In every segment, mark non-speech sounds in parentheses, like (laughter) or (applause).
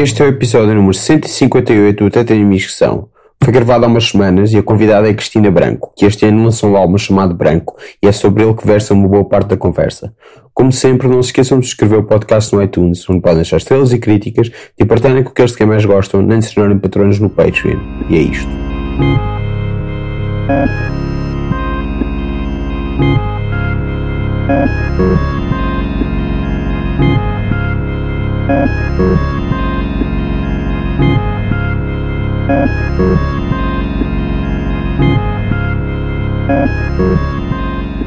Este é o episódio número 158 do Teta Missão. Foi gravado há umas semanas e a convidada é Cristina Branco, que este ano lançou um álbum chamado Branco e é sobre ele que versa uma boa parte da conversa. Como sempre, não se esqueçam de subscrever o podcast no iTunes, onde podem deixar estrelas e críticas, de partilharem com aqueles de quem mais gostam, nem de se tornarem patrões no Patreon. E é isto.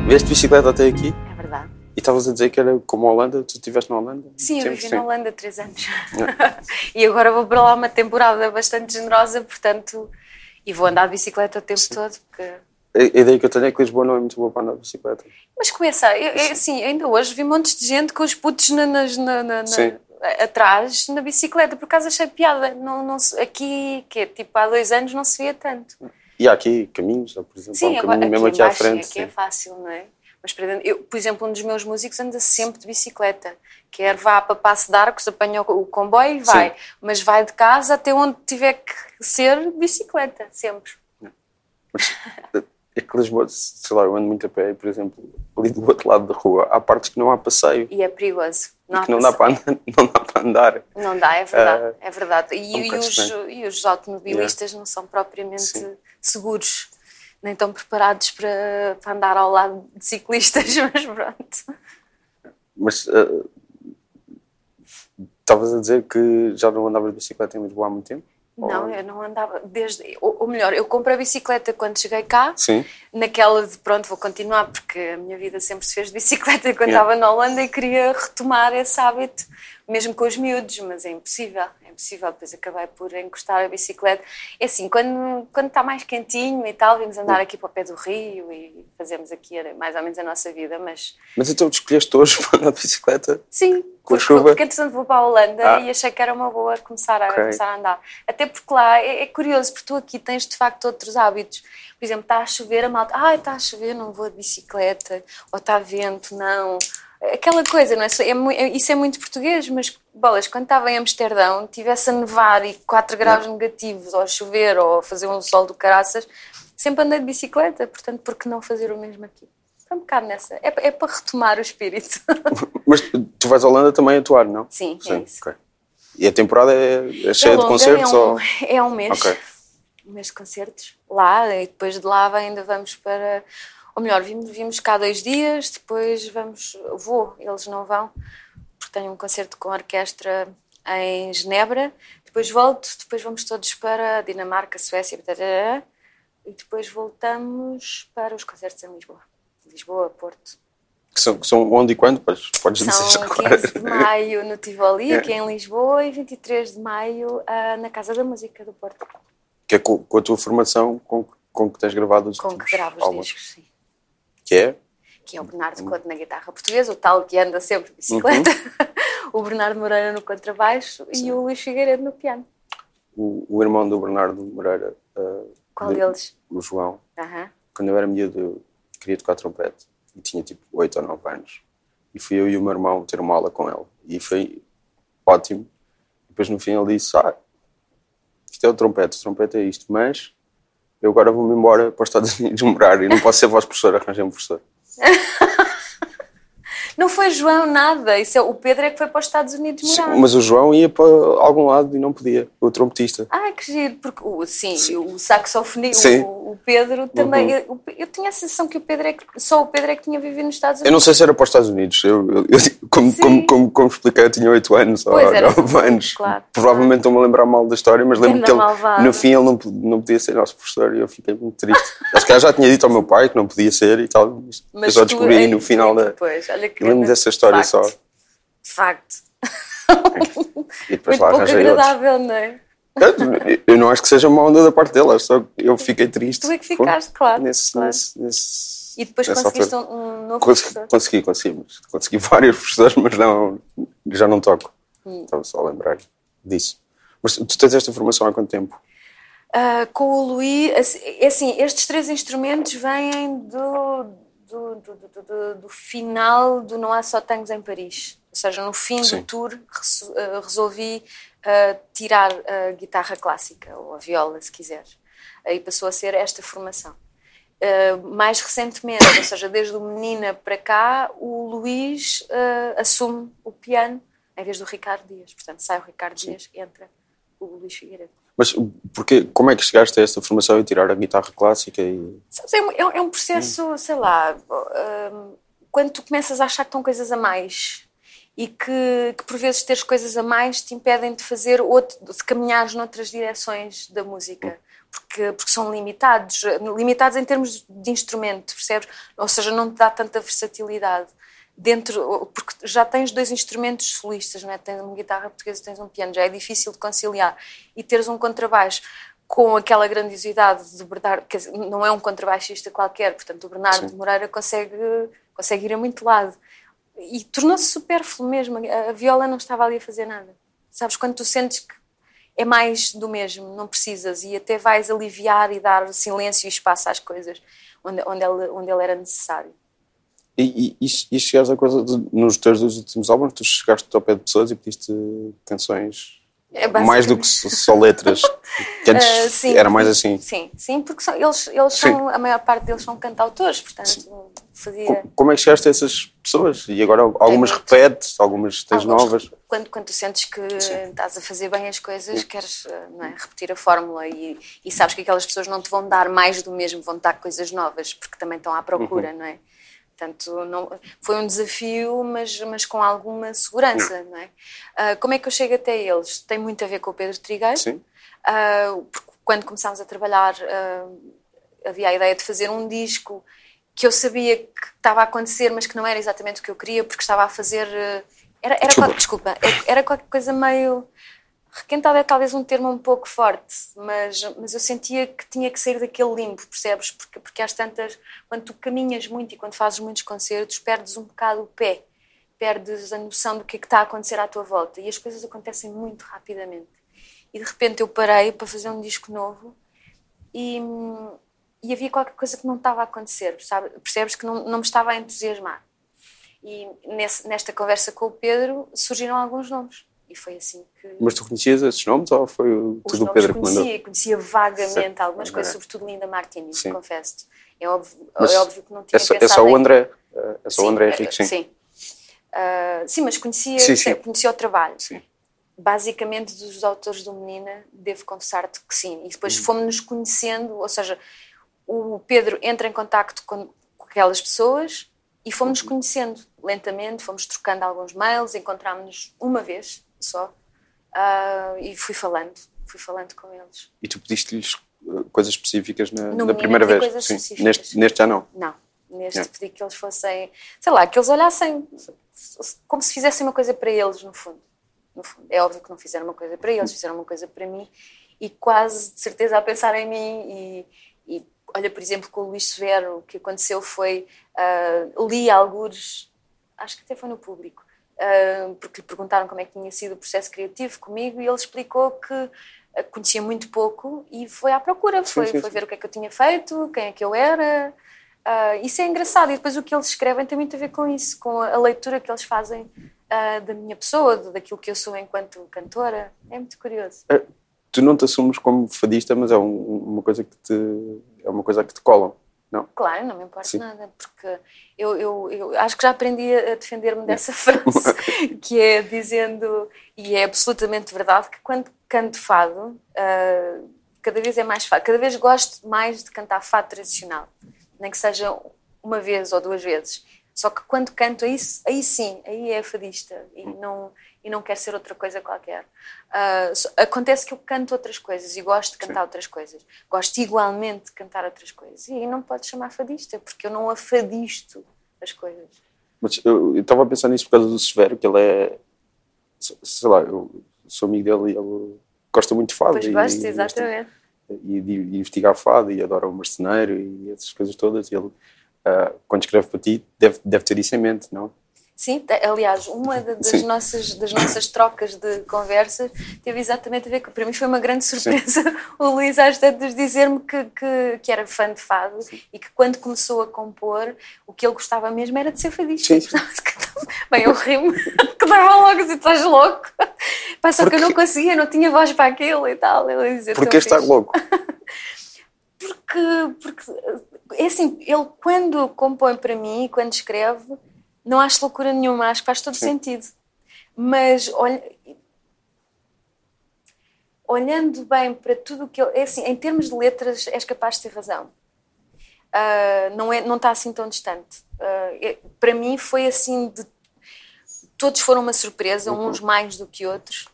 Vieste de bicicleta até aqui É verdade. e estavas a dizer que era como a Holanda, tu estiveste na Holanda? Sim, eu vivi na Holanda três anos. (laughs) e agora vou para lá uma temporada bastante generosa, portanto, e vou andar de bicicleta o tempo todo, porque... A ideia que eu tenho é que Lisboa não é muito boa para andar de bicicleta. Mas começa, eu, eu, assim, ainda hoje vi montes de gente com os putos na, na- na- na- Sim. Atrás na bicicleta, por acaso achei piada. Não, não, aqui, que é, tipo, há dois anos não se via tanto. E há aqui caminhos, por exemplo, há Sim, um agora, caminho aqui, mesmo aqui em à frente. aqui é sim. fácil, não é? Mas, eu, por exemplo, um dos meus músicos anda sempre de bicicleta. Quer vá para Passo de Arcos, apanha o o comboio e vai. Sim. Mas vai de casa até onde tiver que ser de bicicleta, sempre. Mas é que Lisboa, sei lá, eu ando muito a pé por exemplo, ali do outro lado da rua, há partes que não há passeio. E é perigoso. e que não dá, para andar, (laughs) não dá para andar. Não dá, é verdade. Ah, é verdade. E, um e os, e os automobilistas não são propriamente Sim. seguros, nem tão preparados para, para andar ao lado de ciclistas, (laughs) mas pronto. Mas ah, estavas a dizer que já não andavas de bicicleta em Lisboa há muito tempo? Não, eu não andava desde. Ou, ou melhor, eu comprei a bicicleta quando cheguei cá, Sim. naquela de pronto, vou continuar, porque a minha vida sempre se fez de bicicleta (laughs) quando Yeah. estava na Holanda e queria retomar esse hábito, mesmo com os miúdos, mas é impossível, é impossível. Depois acabei por encostar a bicicleta. É assim, quando, quando está mais quentinho e tal, vimos andar aqui para o pé do rio e fazemos aqui mais ou menos a nossa vida, mas Mas então escolheste hoje (laughs) para andar de bicicleta? Sim, Com porque, chuva? porque entretanto vou para a Holanda Ah. e achei que era uma boa começar a, Ok. começar a andar. Até porque lá é, é curioso, porque tu aqui tens de facto outros hábitos. Por exemplo, está a chover, a malta, ah, está a chover, não vou de bicicleta, ou está vento, não. Aquela coisa, não é? Isso é, é- isso é muito português, mas bolas, quando estava em Amsterdão, tivesse a nevar e 4 graus negativos, ou a chover, ou a fazer um sol do caraças, sempre andei de bicicleta, portanto, por que não fazer o mesmo aqui? Foi um bocado nessa. É, é para retomar o espírito. (laughs) Mas tu vais à Holanda também atuar, não? Sim, é isso. ok. E a temporada é, é cheia É de longa, concertos? É um, ou... é um mês. Um mês de concertos lá e depois de lá ainda vamos para. Ou melhor, vimos, vimos cá dois dias, depois vamos. Vou, eles não vão, porque tenho um concerto com a orquestra em Genebra. Depois volto, depois vamos todos para Dinamarca, Suécia, tarará, e depois voltamos para os concertos em Lisboa. Lisboa, Porto. Que são, que são onde e quando? Podes, podes dizer São já agora. 15 de maio no Tivoli, É. aqui em Lisboa, e 23 de maio ah, na Casa da Música do Porto. Que é com, com a tua formação com, com que tens gravado os Com que gravo os álbuns. discos, sim. Que é? Que é o Bernardo Couto na guitarra portuguesa, o tal que anda sempre de bicicleta, Uhum. (laughs) o Bernardo Moreira no contrabaixo e o Luís Figueiredo no piano. O, o irmão do Bernardo Moreira, ah, Qual de- deles? o João. Aham. Quando eu era miúdo, queria tocar trompete. E tinha tipo 8 ou 9 anos. E fui eu e o meu irmão ter uma aula com ele. E foi ótimo. Depois no fim ele disse: Ah, isto é o trompete, o trompete é isto, mas eu agora vou-me embora para os Estados Unidos morar e não posso ser vosso professor, arranjei um professor. Não foi João nada, isso é, o Pedro é que foi para os Estados Unidos Sim, morar. mas o João ia para algum lado e não podia, o trompetista. Ah, que giro, porque o, sim, o saxofonista, Sim. o, o Pedro também. Uhum. Eu, eu tinha a sensação que o Pedro é que, só o Pedro é que tinha vivido nos Estados Eu Unidos. não sei se era para os Estados Unidos. Eu, eu- eu- como, Sim. como, como, como expliquei, eu tinha 8 anos Pois, ou era. 9 anos. Claro, Provavelmente estou-me a lembrar mal da história, mas lembro Ganda que ele, no fim ele não, não podia ser nosso professor e eu fiquei muito triste. Acho que já tinha dito ao meu pai que não podia ser e tal, mas, eu só descobri aí no final da. Depois, olha que Lembro-me dessa história facto. só. De facto. (laughs) E depois Muito lá pouco arranjei outros. agradável, não é? Eu- Eu não acho que seja uma onda da parte dele, acho só eu fiquei triste. Tu é que ficaste, claro, Nesse, claro. nesse, nesse, E depois conseguiste altura. um, novo Consegui, professor. consegui, consegui, consegui (laughs) vários professores, mas não, já não toco. Hum. Estava só a lembrar disso. Mas tu tens esta formação há quanto tempo? Ah, com o Luís, assim, é assim, estes três instrumentos vêm do, do, do, do- do- final do Não Há Só Tangos em Paris. Ou seja, no fim Sim. do tour eh, resolvi eh, tirar a guitarra clássica, ou a viola, se quiseres. Aí passou a ser esta formação. Eh, mais recentemente, ou seja, desde o Menina para cá, o Luís eh, assume o piano em vez do Ricardo Dias. Portanto, sai o Ricardo Dias, entra o Luís Figueiredo. Mas porque, como é que chegaste a esta formação e tirar a guitarra clássica? E... Sabes, é, um- é um- é um processo, sei lá, hum, quando tu começas a achar que estão coisas a mais e que, que por vezes teres coisas a mais te impedem de fazer outro, de caminhares noutras direções da música. Porque, porque são limitados, limitados em termos de instrumento, percebes? Ou seja, não te dá tanta versatilidade. Dentro, porque já tens dois instrumentos solistas, não é? tens uma guitarra portuguesa e tens um piano, já é difícil de conciliar. E teres um contrabaixo com aquela grandiosidade do Bernardo, dizer, não é um contrabaixista qualquer, portanto o Bernardo Sim. Moreira consegue, consegue ir a muito lado. E tornou-se supérfluo mesmo, a, a viola não estava ali a fazer nada. Sabes, quando tu sentes que é mais do mesmo, não precisas, e até vais aliviar e dar silêncio e espaço às coisas onde, onde, ele, onde ele era necessário. E, e, e chegaste a coisa de, nos teus dois últimos álbuns, tu chegaste ao pé de pessoas e pediste canções É mais do que só, letras. (laughs) Que antes Ah, sim. era mais assim. Sim, sim, porque são- eles, eles são, a maior parte deles são cantautores, portanto fazia... Co- Como é que chegaste a essas pessoas? E agora algumas repetes, algumas tens novas. Quando, quando tu sentes que Sim. estás a fazer bem as coisas, queres eh, não é, repetir a fórmula e, e sabes que aquelas pessoas não te vão dar mais do mesmo, vão dar coisas novas, porque também estão à procura, Uhum. não é? Portanto, não, foi um desafio, mas, mas com alguma segurança, não é? Ah, como é que eu chego até eles? Tem muito a ver com o Pedro Trigueiro. Sim. Porque quando começámos a trabalhar, ah, havia a ideia de fazer um disco que eu sabia que estava a acontecer, mas que não era exatamente o que eu queria, porque estava a fazer. era, era Desculpa. qual- desculpa, era qualquer coisa meio. Requentada é talvez um termo um pouco forte, mas, mas eu sentia que tinha que sair daquele limbo, percebes? Porque, porque às tantas, quando tu caminhas muito e quando fazes muitos concertos, perdes um bocado o pé, perdes a noção do que é que está a acontecer à tua volta e as coisas acontecem muito rapidamente. E de repente eu parei para fazer um disco novo e, e havia qualquer coisa que não estava a acontecer, sabe? percebes? Que não, não me estava a entusiasmar. E nesse, nesta conversa com o Pedro surgiram alguns nomes. E foi assim que. Mas tu conhecias esses nomes ou foi tudo o Pedro que mandou? conhecia, conhecia vagamente Certo. algumas Ok. coisas, sobretudo Linda Martini, Sim. confesso-te. É óbvio, Mas é óbvio que não tinha É só, é só o André. É é só o André Henrique, sim. Sim, Ah, sim, mas conhecia, Sim, sim. conhecia o trabalho. Sim. Basicamente, dos autores do Menina, devo confessar-te que sim. E depois Hum. fomos-nos conhecendo, ou seja, o Pedro entra em contacto com, com aquelas pessoas e Uhum. fomos-nos conhecendo lentamente, fomos trocando alguns mails, encontrámos-nos uma vez só ah, e fui falando, fui falando com eles. E tu pediste-lhes uh, coisas específicas na, na primeira vez? coisas Sim. específicas. Neste, neste já não. Não, neste Yeah. pedi que eles fossem, sei lá, que eles olhassem como se fizessem uma coisa para eles, no fundo. No fundo. É óbvio que não fizeram uma coisa para eles, fizeram uma coisa para mim e quase de certeza a pensar em mim. E, e olha, por exemplo, com o Luís Severo, o que aconteceu foi ah, li algures, acho que até foi no público, porque lhe perguntaram como é que tinha sido o processo criativo comigo e ele explicou que ah, conhecia muito pouco e foi à procura, foi, sim, foi sim. ver o que é que eu tinha feito, quem é que eu era. Ah, isso é engraçado e depois o que eles escrevem tem muito a ver com isso, com a leitura que eles fazem ah, da minha pessoa, daquilo que eu sou enquanto cantora. É muito curioso. É, Tu não te assumes como fadista, mas é um- uma coisa que te é uma coisa que te colam, não? Claro, não me importa Sim. nada, porque eu, eu, eu acho que já aprendi a defender-me dessa (laughs) frase, que é dizendo, e é absolutamente verdade, que quando canto fado, ah, cada vez é mais fado, cada vez gosto mais de cantar fado tradicional, nem que seja uma vez ou duas vezes. Só que quando canto, aí, aí sim, aí é fadista e não, e não quer ser outra coisa qualquer. Só- acontece que eu canto outras coisas e gosto de cantar outras coisas. Gosto igualmente de cantar outras coisas. E aí não pode chamar fadista, porque eu não afadisto as coisas. Mas eu estava a pensar nisso por causa do Severo, que ele é se- sei lá, eu sou amigo dele e ele gosta muito de fado. Pois gosto, e exatamente. e de, de investigar fado e adora o marceneiro e essas coisas todas. E ele, ah, quando escreve para ti, deve, deve ter isso em mente, não? Sim, aliás, uma da- das Sim. nossas, das nossas trocas de conversas teve exatamente a ver com. Para mim foi uma grande surpresa (laughs) o Luís às tantas dizer-me que, que, que era fã de fado e que quando começou a compor, o que ele gostava mesmo era de ser fadista. Sim, sim. (laughs) Bem, eu rimo, (laughs) que estava logo assim, estás louco? Pá, só que eu não conseguia, não tinha voz para aquilo e tal. Ele dizia, Porque está louco. porque, porque, é assim, ele quando compõe para mim, quando escreve, não acho loucura nenhuma, acho que faz todo Sim. sentido. Mas olha, olhando bem para tudo o que ele. É assim, em termos de letras, és capaz de ter razão. Uh, não, é, não está assim tão distante. Uh, é, para mim foi assim de, todos foram uma surpresa, uhum. uns mais do que outros.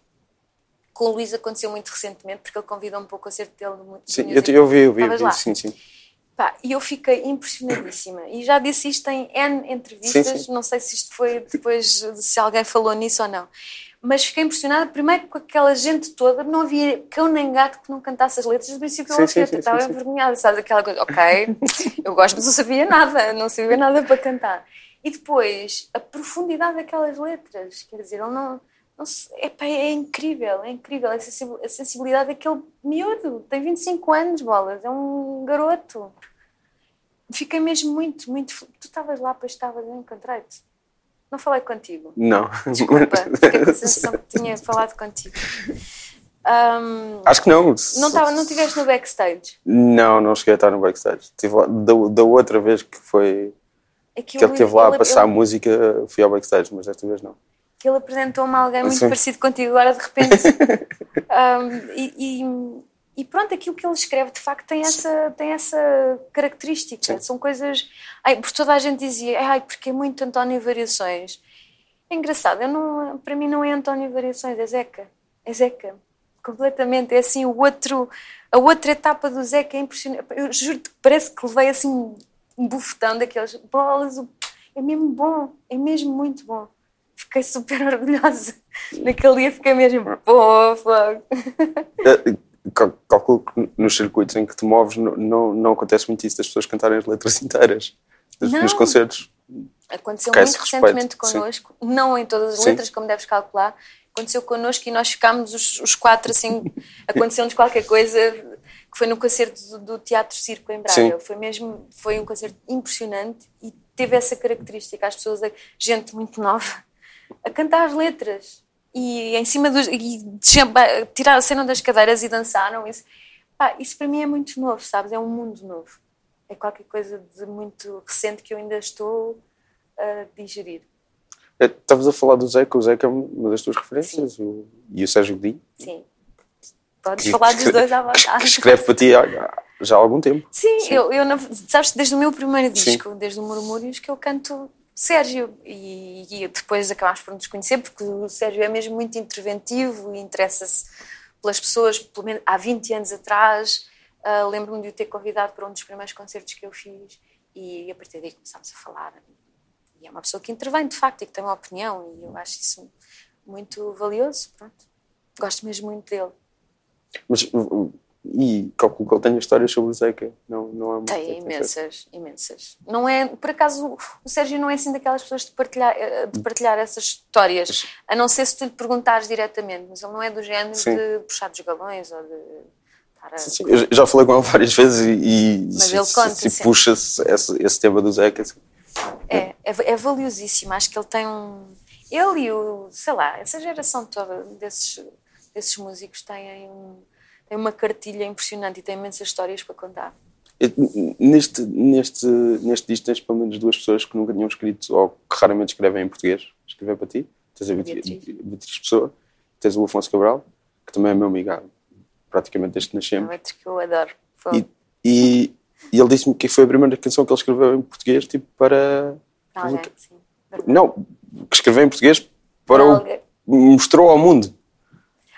Com o Luís aconteceu muito recentemente, porque ele convidou um pouco a ser dele. Muito sim, eu, eu vi, eu vi, eu vi sim, sim. Pá, e eu fiquei impressionadíssima. E já disse isto em N entrevistas, sim, sim. não sei se isto foi depois, se alguém falou nisso ou não. Mas fiquei impressionada, primeiro com aquela gente toda, não havia cão nem gato que não cantasse as letras, do princípio eu estava envergonhada, sabe? Aquela coisa, ok, eu gosto, mas não sabia nada, não sabia nada para cantar. E depois, a profundidade daquelas letras, quer dizer, ele não. não é, é incrível, é incrível a sensibilidade daquele miúdo, tem 25 anos, bolas, é um garoto. Fiquei mesmo muito, muito. Tu estavas lá, pois estavas, eu encontrei-te. Não falei contigo. Não. Desculpa, (laughs) fiquei com a sensação que tinha falado contigo. Um, Acho que não. Não, tava, não estiveste no backstage? Não, não cheguei a estar no backstage. Estive lá, da, da outra vez que foi é que, que ele esteve lá a passar música, fui ao backstage, mas desta vez não. Que ele apresentou-me a alguém muito parecido contigo agora de repente. (laughs) um, e, e, e, pronto, aquilo que ele escreve de facto tem essa, tem essa característica. Sim. São coisas. Ai, por toda a gente dizia, ai, porque é muito António Variações. É engraçado, eu não, para mim não é António Variações, é Zeca. É Zeca. Completamente. É assim, o outro, a outra etapa do Zeca é impressionante. Eu juro que parece que levei assim um bufetão daqueles bolas. É mesmo bom, é mesmo muito bom. Fiquei super (laughs) orgulhosa. Naquele dia fiquei mesmo, pô, fogo. Calculo que nos circuitos em que te moves não, não, não acontece muito isso das pessoas cantarem as letras (laughs) inteiras nos concertos. Aconteceu muito recentemente connosco, Sim. não em todas as letras, Sim. como deves calcular. Aconteceu connosco e nós ficámos os, os quatro assim. (laughs) Aconteceu-nos qualquer coisa que foi no concerto do, do Teatro Circo em Braga. Sim. Foi mesmo, foi um concerto impressionante e teve essa característica, as pessoas, gente muito nova, a cantar as letras e em cima dos e tirar a cena das cadeiras e dançaram isso. Pá, isso para mim é muito novo, sabes? É um mundo novo. É qualquer coisa de muito recente que eu ainda estou a digerir. É, estavas a falar do Zeca, o Zeca é uma das tuas referências, e o Sérgio Godinho. Sim. Podes que, falar dos dois à vontade. Que escreve para ti há, já há algum tempo. Sim, Sim. Eu, eu, sabes, desde o meu primeiro disco, Sim. desde o Murmúrios, que eu canto Sérgio e, e, depois acabámos por nos conhecer porque o Sérgio é mesmo muito interventivo e interessa-se pelas pessoas, pelo menos há 20 anos atrás. Uh, lembro-me de o ter convidado para um dos primeiros concertos que eu fiz e a partir daí começámos a falar. E é uma pessoa que intervém de facto e que tem uma opinião e eu acho isso muito valioso, pronto. Gosto mesmo muito dele. Mas, e calculo que ele tenha histórias sobre o Zeca. Não, não é Tem imensas, imensas. Não é, por acaso, o Sérgio não é assim daquelas pessoas de partilhar, eh, de partilhar essas histórias, a não ser se tu lhe perguntares diretamente, mas ele não é do género sim. de puxar dos galões ou de. Sim, sim. Eu já falei com ele (laughs) várias vezes e, e se, conta, se, se puxa esse, esse tema do Zeca. Assim. É, é, é valiosíssimo. Acho que ele tem um. Ele e o, sei lá, essa geração toda desses esses músicos têm, um, têm uma cartilha impressionante e têm imensas histórias para contar. Neste, neste, neste disco tens pelo menos duas pessoas que nunca tinham escrito ou que raramente escrevem em português. Escrever para ti. Tens a Beatriz, Beatriz Pessoa, tens o Afonso Cabral, que também é meu amigo praticamente desde que nascemos. É que eu adoro. E, e, e, ele disse-me que foi a primeira canção que ele escreveu em português, tipo, para. Alguém, sim. Não, que escreveu em português para o. Mostrou ao mundo.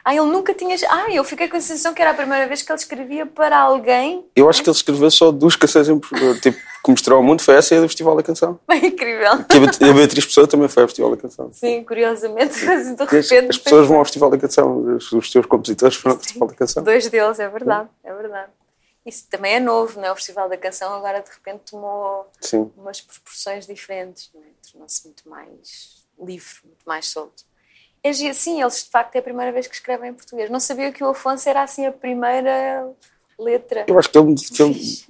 Ah, ele nunca tinha. Ah, eu fiquei com a sensação que era a primeira vez que ele escrevia para alguém. Eu acho que ele escreveu só duas canções em... tipo, que mostrou ao mundo. Foi essa e a do Festival da Canção. Bem (laughs) incrível. Que a Beatriz Pessoa também foi ao Festival da Canção. Sim, curiosamente, mas de repente. As, pessoas vão ao Festival da Canção, os, os teus compositores foram ao Festival da Canção. Dois deles, é verdade, é verdade. Isso também é novo, não é? O Festival da Canção agora de repente tomou Sim. umas proporções diferentes, não é? tornou-se muito mais livre, muito mais solto. É sim, eles de facto é a primeira vez que escrevem em português. Não sabia que o Afonso era assim a primeira letra. Eu acho que ele. Que ele...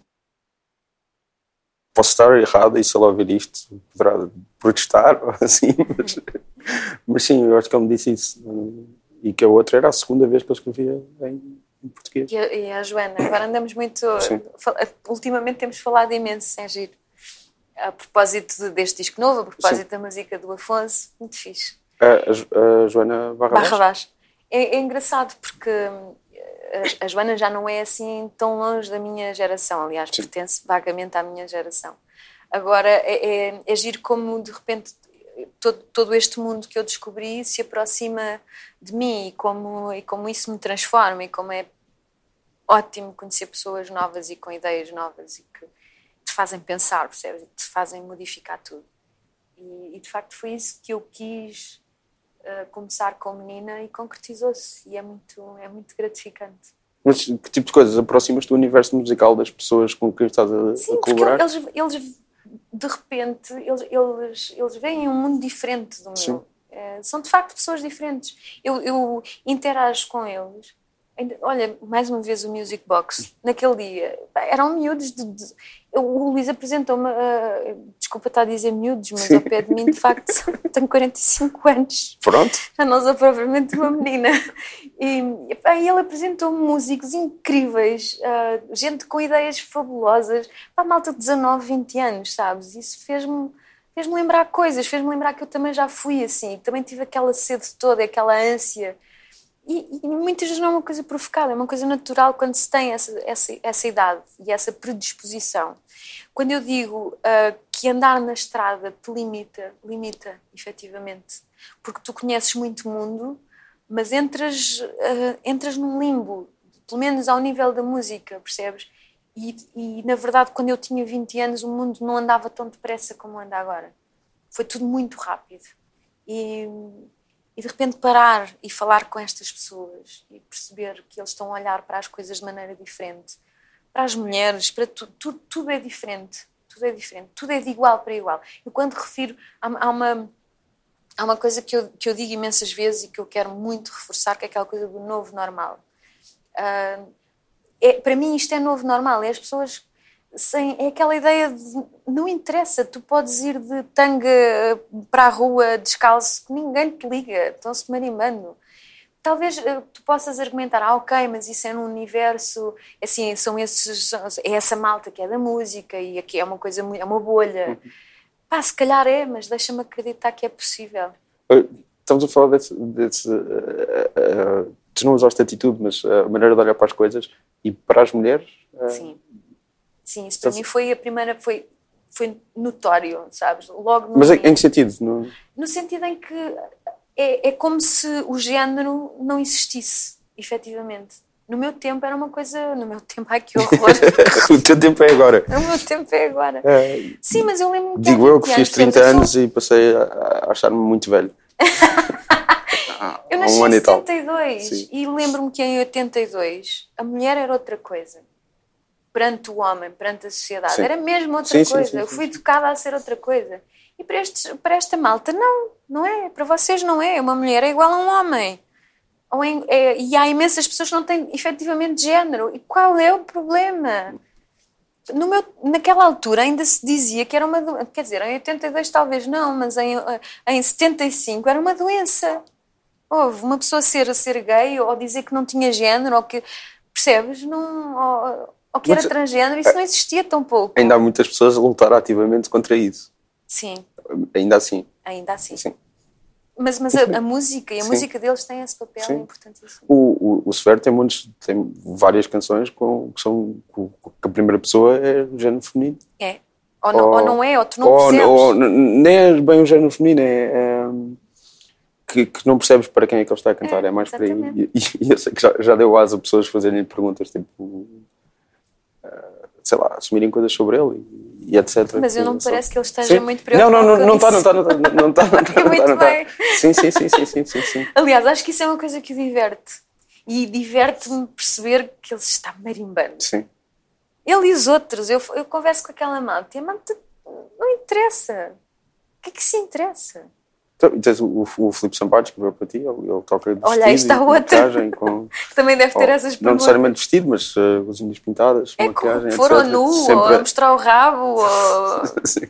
Posso estar errado e se ele ouvir isto poderá protestar (laughs) assim, mas Mas sim, eu acho que ele me disse isso. E que a outra era a segunda vez que eu escrevia em, em português. E a, e a Joana, agora andamos muito. Sim. Ultimamente temos falado imenso, é giro. A propósito de- deste disco novo, a propósito da música do Afonso, muito fixe. A, a a Joana Barra, Barra Baixo. É, é engraçado porque hum, a, a Joana já não é assim tão longe da minha geração, aliás, Sim. pertence vagamente à minha geração. Agora é, é, é giro como de repente todo, todo este mundo que eu descobri se aproxima de mim e como, e como isso me transforma e como é ótimo conhecer pessoas novas e com ideias novas e que te fazem pensar, percebes? E te fazem modificar tudo. E, e, de facto foi isso que eu quis uh, começar com menina e concretizou-se e é muito, é muito gratificante. Mas que tipo de coisas aproximas do universo musical das pessoas com quem estás a, Sim, a colaborar? eles, eles de repente, eles, eles, eles veem um mundo diferente do meu. Sim. Eh, são de facto pessoas diferentes. Eu, eu interajo com eles. Olha, mais uma vez o Music Box. Naquele dia, eram miúdos. De, de- o Luís apresentou-me. ah, desculpa estar a dizer miúdos, mas Sim. ao pé de mim, de facto, (laughs) tenho 45 anos Pronto. já não sou propriamente uma menina. E, e ele apresentou músicos incríveis, ah, gente com ideias fabulosas, para malta de 19, 20 anos, sabes? Isso fez-me fez-me lembrar coisas, fez-me lembrar que eu também já fui assim, que também tive aquela sede toda, aquela ânsia. E, e muitas vezes não é uma coisa provocada, é uma coisa natural quando se tem essa, essa, essa idade e essa predisposição. Quando eu digo ah, que andar na estrada te limita, limita, efetivamente, porque tu conheces muito mundo, mas entras, ah, entras num limbo, pelo menos ao nível da música, percebes? E, e, na verdade, quando eu tinha 20 anos, o mundo não andava tão depressa como anda agora. Foi tudo muito rápido. E, e de repente parar e falar com estas pessoas e perceber que eles estão a olhar para as coisas de maneira diferente, para as mulheres, para tudo, tudo, tudo é diferente. Tudo é diferente, tudo é de igual para igual. E quando refiro, há uma, há uma coisa que eu, que eu digo imensas vezes e que eu quero muito reforçar, que é aquela coisa do novo normal. Ah, é, para mim isto é novo normal, é as pessoas sem, é aquela ideia de não interessa, tu podes ir de tanga para a rua descalço, que ninguém te liga, estão-se marimbando. Talvez eh, tu possas argumentar, ah, ok, mas isso é num universo, assim, são esses, é essa malta que é da música e aqui é uma coisa, é uma bolha. Pá, se calhar é, mas deixa-me acreditar que é possível. Eh, Estamos a falar desse. desse eh, eh, tu não usaste atitude, mas a maneira de olhar para as coisas e para as mulheres. eh, Sim. Sim, isso para mim foi a primeira, foi, foi notório, sabes? Logo Mas em, em que sentido? No- No sentido em que é, é como se o género não existisse, efetivamente. No meu tempo era uma coisa. No meu (laughs) tempo, ai que horror! (laughs) o teu tempo é agora. (laughs) no meu tempo é agora. Eh, Sim, mas eu lembro-me digo eu 20 que fiz anos, 30 eu sou- anos e passei a, a achar-me muito velho. Eu nasci um em e tal. 72 Sim. e lembro-me que em 82 a mulher era outra coisa. Perante o homem, perante a sociedade. Sim. Era mesmo outra Sim, coisa. sim, Eu fui educada a ser outra coisa. E para, estes, para esta malta, não, não é. Para vocês não é. Uma mulher é igual a um homem. Em- é- e há imensas pessoas que não têm efetivamente género. E qual é o problema? No meu, naquela altura ainda se dizia que era uma doença. Quer dizer, em 82 talvez não, mas em, eh, em 75 era uma doença. Houve uma pessoa ser, ser gay ou dizer que não tinha género ou que. Percebes? Não, ou, ou que era Mas, eh, transgénero, isso não existia tão pouco. Ainda há muitas pessoas a lutar ativamente contra isso. Sim, Ainda assim. ainda assim. Sim. Mas, mas a, a música e a Sim. música deles tem esse papel Sim. importantíssimo. O, o, o Severo tem, muitos, tem várias canções com, que são com, que a primeira pessoa é o género feminino. É. Ou não, Ou- ou não é, ou tu não ou, percebes. ou nem é bem o género feminino, é, é, que, que não percebes para quem é que ele está a cantar, É, é, mais por aí. exatamente. E, e eu sei que já, já deu asa a pessoas fazerem perguntas tipo, sei lá, assumirem coisas sobre ele e, e etc. Mas eu não me parece que ele esteja Sim. muito Não, preocupado não, não, com não está, não está, não está, não está, não está, (laughs) não Muito está, não está. bem. Sim, sim, sim, sim, sim, sim, sim. Aliás, acho que isso é uma coisa que o diverte. E diverte-me perceber que ele está marimbando. Sim. Ele e os outros. Eu, eu converso com aquela malta e a malta não interessa. O que é que se interessa? Então, tens o, o, o Filipe Sampaio que veio para ti, ele, ele toca de Olha, está com outro. maquiagem, com, (laughs) Também deve ter essas não perguntas. necessariamente vestido, mas uh, as unhas pintadas, É maquiagem, for ou etc. nu, ou Sempre- a mostrar o rabo, (laughs) ou... Sim,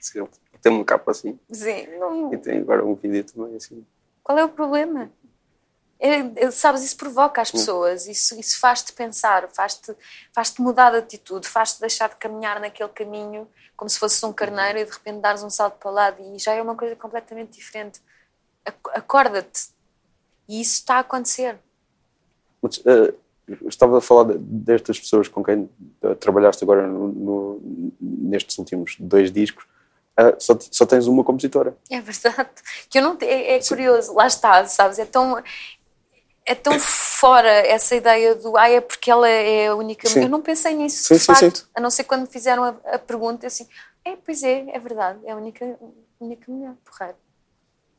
sim, tem uma capa assim. Sim, não- E tem agora um vídeo também assim. Qual é o problema? É- é- sabes, isso provoca as pessoas, isso, isso faz-te pensar, faz-te faz mudar de atitude, faz-te deixar de caminhar naquele caminho como se fosse um carneiro e de repente dares um salto para o lado e já é uma coisa completamente diferente. Ac- Acorda-te. E isso está a acontecer. Mas, eh, estava a falar de- destas pessoas com quem eh, trabalhaste agora no- no- nestes últimos dois discos. Eh, só, só tens uma compositora. É verdade. Que eu não é, é curioso, lá está, sabes? É tão é tão fora essa ideia do ah, é porque ela é a única. Sim. Eu não pensei nisso, Sim, de sim, facto. sim. A não ser quando me fizeram a, a pergunta, assim, é, pois é, é verdade, é a única, única mulher, porreiro.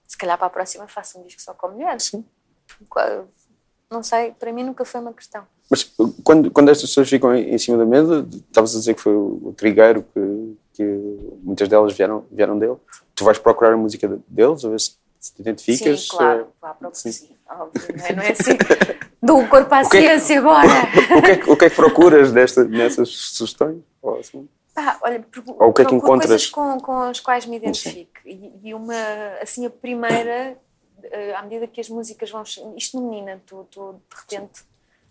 Se calhar para a próxima faço um disco só com mulheres. Sim. Não sei, para mim nunca foi uma questão. Mas quando, quando estas pessoas ficam em, cima da mesa, estavas a dizer que foi o, trigueiro que, que muitas delas vieram, vieram dele. Tu vais procurar a música de- deles, a ver se se te identificas. sim, claro, eh, vá para o que sim. sim, óbvio, não é, (laughs) não é assim. Dou um corpo à O que é ciência agora. o, que é, que- o que é que procuras desta, nessas sugestões? Ou assim? Pá, olha, Ou o que é que encontras? coisas com, com as quais me identifico. E, e uma, assim, a primeira, eh, à medida que as músicas vão. Isto no menina, estou de repente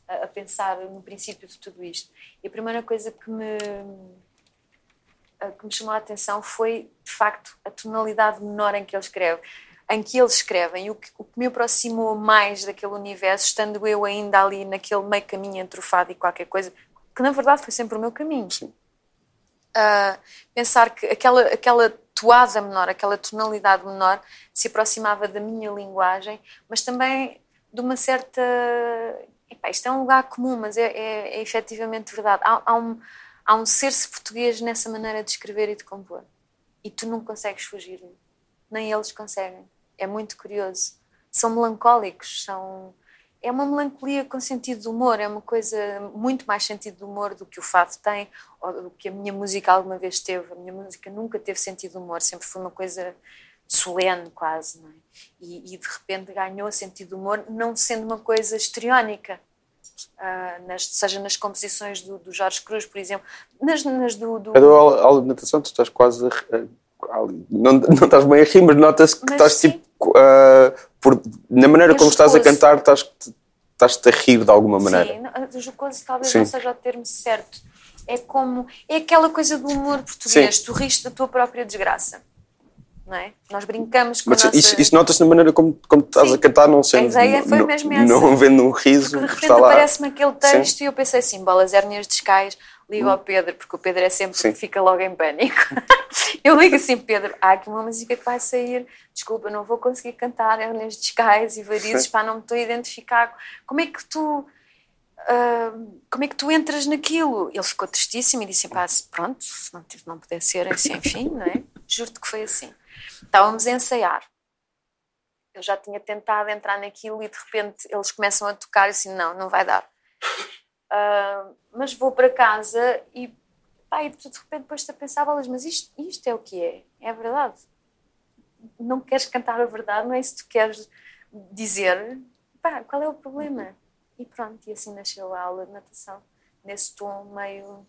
a, a pensar no princípio de tudo isto. E a primeira coisa que me, a- que me chamou a atenção foi, de facto, a tonalidade menor em que ele escreve. Em que eles escrevem, e o que, o que me aproximou mais daquele universo, estando eu ainda ali naquele meio caminho entre o fado e qualquer coisa, que na verdade foi sempre o meu caminho Sim. a pensar que aquela, aquela toada menor, aquela tonalidade menor se aproximava da minha linguagem, mas também de uma certa. Epá, isto é um lugar comum, mas é, é, é efetivamente verdade. Há, há um, há um ser-se português nessa maneira de escrever e de compor. E tu não consegues fugir, nem eles conseguem. É muito curioso. São melancólicos, são. É uma melancolia com sentido de humor, é uma coisa muito mais sentido de humor do que o fado tem, ou do que a minha música alguma vez teve. A minha música nunca teve sentido de humor, sempre foi uma coisa solene quase, é? E, e de repente ganhou sentido de humor, não sendo uma coisa histriónica. Ah, nas- seja nas composições do, do Jorge Cruz, por exemplo, nas, nas do, do- A do aula, aula de natação, tu estás quase a, a- não, não estás bem a rir, mas nota-se que Mas estás sim. tipo. Ah, por, na maneira como estás a cantar, estás, estás-te a rir de alguma maneira. Sim, jocoso talvez Sim. não seja o termo certo. É como. É aquela coisa do humor português. Tu riste da tua própria desgraça. Não é? Nós brincamos com Mas nossa. isso, isso nota-se na maneira como, como estás Sim. a cantar, não sendo. A ideia foi não, mesmo essa. Não vendo um riso. Porque de repente aparece-me aquele texto e eu pensei assim: bolas hérnias discais, ligo ao Pedro, porque o Pedro é sempre Sim. que fica logo em pânico. (laughs) eu ligo assim: Pedro, há aqui uma música que vai sair, desculpa, não vou conseguir cantar hérnias discais e varizes, Sim. pá, não me estou a identificar. Como é que tu. ah, como é que tu entras naquilo? Ele ficou tristíssimo e disse: pá, pronto, se não, não puder ser assim, enfim, não é? Juro-te que foi assim. Estávamos a ensaiar. Eu já tinha tentado entrar naquilo e de repente eles começam a tocar e assim, não, não vai dar. Ah, mas vou para casa e, pá, e de repente depois-te a pensar, "Bolas, mas isto, isto é o que é, é a verdade. Não queres cantar a verdade, não é isso que tu queres dizer. Pá, qual é o problema? E pronto, e assim nasceu a aula de natação, nesse tom meio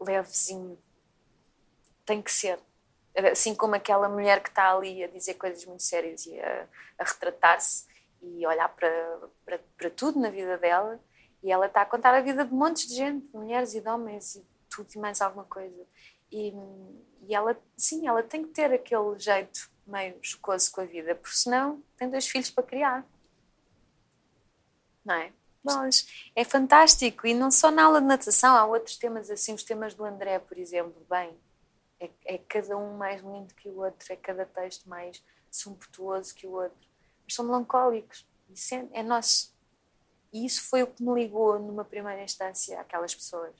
levezinho. Tem que ser. Assim como aquela mulher que está ali a dizer coisas muito sérias e a, a retratar-se e olhar para, para, para tudo na vida dela, e ela está a contar a vida de montes de gente, de mulheres e de homens e tudo e mais alguma coisa. E, e ela, sim, ela tem que ter aquele jeito meio jocoso com a vida, porque senão tem dois filhos para criar. Não é? Mas é fantástico. E não só na aula de natação, há outros temas assim, os temas do André, por exemplo. Bem, é, é cada um mais lindo que o outro, é cada texto mais sumptuoso que o outro. Mas são melancólicos. Isso é, é nosso. E isso foi o que me ligou numa primeira instância àquelas pessoas.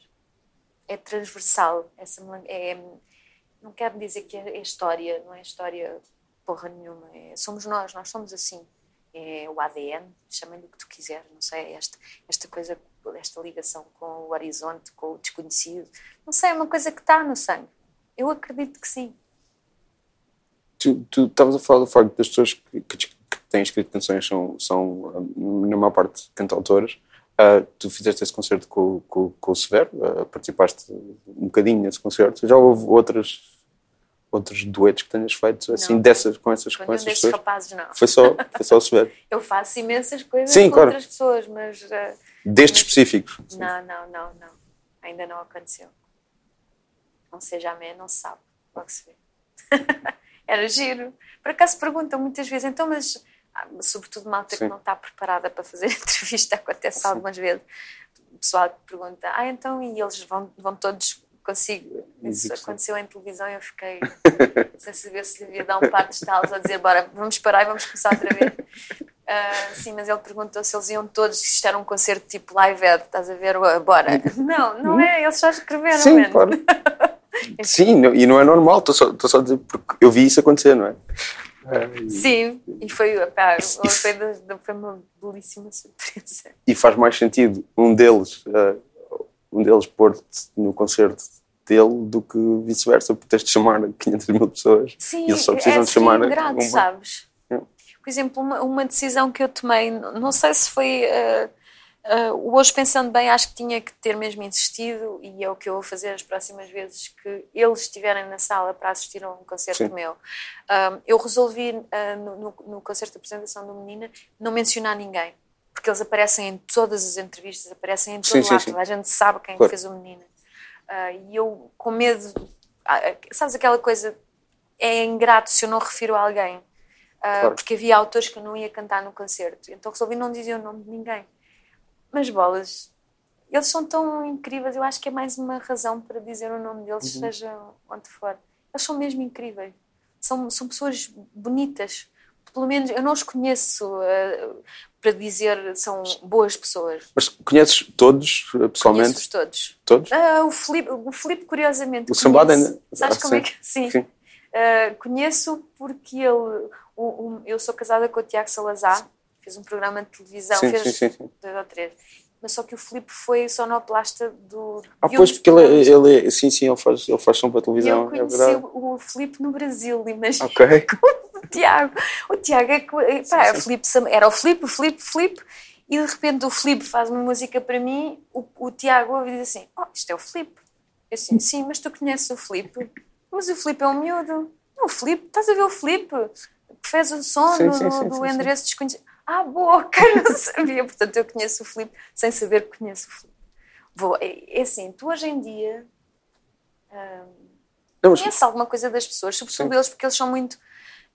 É transversal. Essa é, não quero dizer que é, é história, não é história porra nenhuma. É, somos nós, nós somos assim. É o ADN, chamem-lhe o que tu quiseres, não sei, esta, esta coisa, esta ligação com o horizonte, com o desconhecido. Não sei, é uma coisa que está no sangue. Eu acredito que sim. Tu estavas a falar do facto das pessoas que, que têm escrito canções são, são ah, na maior parte, cantautoras. Ah, tu fizeste esse concerto com, com, com o Severo, ah, participaste um bocadinho nesse concerto. Já houve outras, outros duetos que tenhas feito assim Não. dessas, com essas, Com essas pessoas? rapazes, não. Foi só, foi só o Severo. (laughs) Eu faço imensas coisas Sim, com claro. outras pessoas, mas uh, Destes específicos. não, não, não, não. Ainda não aconteceu. Não já amanhã não se sabe. Logo se vê. (laughs) Era giro. Por acaso perguntam muitas vezes, então, mas sobretudo malta que Sim. não está preparada para fazer (laughs) entrevista, acontece algumas vezes. O pessoal que pergunta, ah, então, e eles vão, vão todos consigo? Isso sim. aconteceu em televisão e eu fiquei (laughs) sem saber se lhe havia dar um par de estalos a dizer, bora, vamos parar e vamos começar outra vez. (laughs) Ah, sim, mas ele perguntou se eles iam todos, se isto era um concerto tipo live ed, estás a ver? Uh, Bora. Não, não é, eles só escreveram. Sim, claro. Sim, e não é normal, estou só, só a dizer porque eu vi isso acontecer, não é? Sim, e foi, pá, foi, foi uma belíssima surpresa. E faz mais sentido um deles, eh, um deles pôr-te no concerto dele do que vice-versa, porque tens de chamar 500 mil pessoas Sim, e eles só precisam é de chamar ingrato, um- sabes? É. Por exemplo, uma, uma decisão que eu tomei, não sei se foi. eh, eh, hoje, pensando bem, acho que tinha que ter mesmo insistido, e é o que eu vou fazer as próximas vezes que eles estiverem na sala para assistir a um concerto Sim. meu. Um, eu resolvi, ah, no, no, no concerto de apresentação do Menina, não mencionar ninguém. Porque eles aparecem em todas as entrevistas, aparecem em todo Sim, sim, lado, sim. toda a gente sabe quem Claro. fez o Menina. Ah, e eu, com medo, sabes aquela coisa, é ingrato se eu não refiro a alguém, Claro. porque havia autores que eu não ia cantar no concerto, então resolvi não dizer o nome de ninguém. Mas bolas, eles são tão incríveis, eu acho que é mais uma razão para dizer o nome deles, Uhum. seja onde for. Eles são mesmo incríveis, são, são pessoas bonitas. Pelo menos eu não os conheço ah, para dizer são boas pessoas. Mas conheces todos, eh, pessoalmente? Conheço-os todos. Todos? Ah, o Filipe, o Filipe, curiosamente. O conheço. ainda- Sabes Ah, como é sim. que. Sim. Sim. Ah, conheço porque ele. o- o- eu sou casada com o Tiago Salazar, fez um programa de televisão, Sim, fez sim, sim, sim. dois ou três. Mas só que o Filipe foi sonoplasta do. Ah, pois, porque ele, é- ele é, sim, sim, ele faz, ele faz som para televisão, eu é conheci verdade. o Filipe no Brasil, imagina. Ok. (laughs) o Tiago. O Tiago é que. Pá, o Filipe era o Filipe, o Filipe, o Filipe, e de repente o Filipe faz uma música para mim, o, o Tiago ouve e diz assim: Oh, isto é o Filipe. Eu assim, sim, mas tu conheces o Filipe? Mas o Filipe é um miúdo. Não, o Filipe, estás a ver o Filipe? Que fez o som Sim, do, sim, sim, do sim, sim. endereço desconhecido. Boa, ok, (laughs) não sabia. Portanto, eu conheço o Filipe sem saber que conheço o Filipe. Vou, é, é assim, tu hoje em dia. hum, Não, mas- conhece alguma coisa das pessoas, sobretudo Sim. deles, porque eles são muito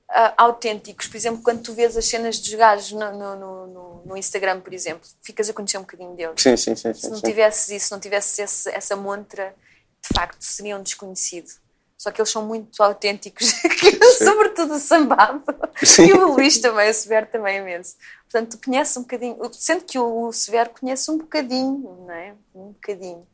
ah, autênticos. Por exemplo, quando tu vês as cenas dos gajos no, no, no- no- Instagram, por exemplo, ficas a conhecer um bocadinho deles. Sim, sim, sim. Se sim, não sim. tivesses isso, se não tivesses esse- essa montra, de facto seria um desconhecido. Só que eles são muito autênticos, (laughs) sobretudo o Sambado. Sim. E o Luís também, o Severo também imenso. Portanto, tu conheces um bocadinho, sendo que o, Severo conhece um bocadinho, não é? Um bocadinho.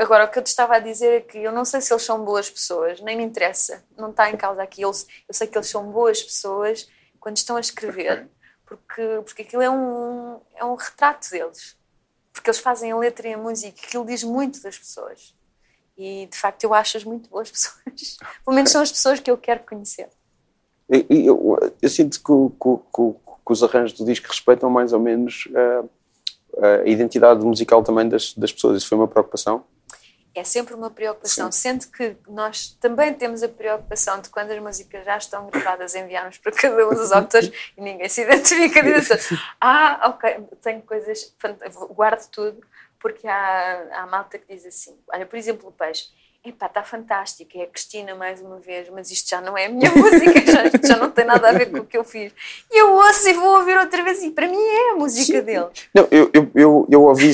Agora, o que eu te estava a dizer é que eu não sei se eles são boas pessoas, nem me interessa, não está em causa aqui. Eles, eu sei que eles são boas pessoas quando estão a escrever, porque, porque aquilo é um, é um retrato deles. Porque eles fazem a letra e a música, aquilo diz muito das pessoas. E de facto eu acho-as muito boas (laughs) pessoas. Pelo menos são as pessoas que eu quero conhecer. E- e eu, eu sinto que, que que que os arranjos do disco respeitam mais ou menos eh, a identidade musical também das, das pessoas. Isso foi uma preocupação. É sempre uma preocupação, Sim. sendo que nós também temos a preocupação de quando as músicas já estão gravadas enviarmos para cada um dos autores e ninguém se identifica direto. (laughs) Ah, ok, tenho coisas, guardo tudo, porque há, há malta que diz assim, olha, por exemplo, o Peixe, epá, está fantástico, é a Cristina mais uma vez, mas isto já não é a minha (laughs) música, já, isto já não tem nada a ver com o que eu fiz. E eu ouço e vou ouvir outra vez e para mim é a música dele. Não, eu, eu, eu, eu ouvi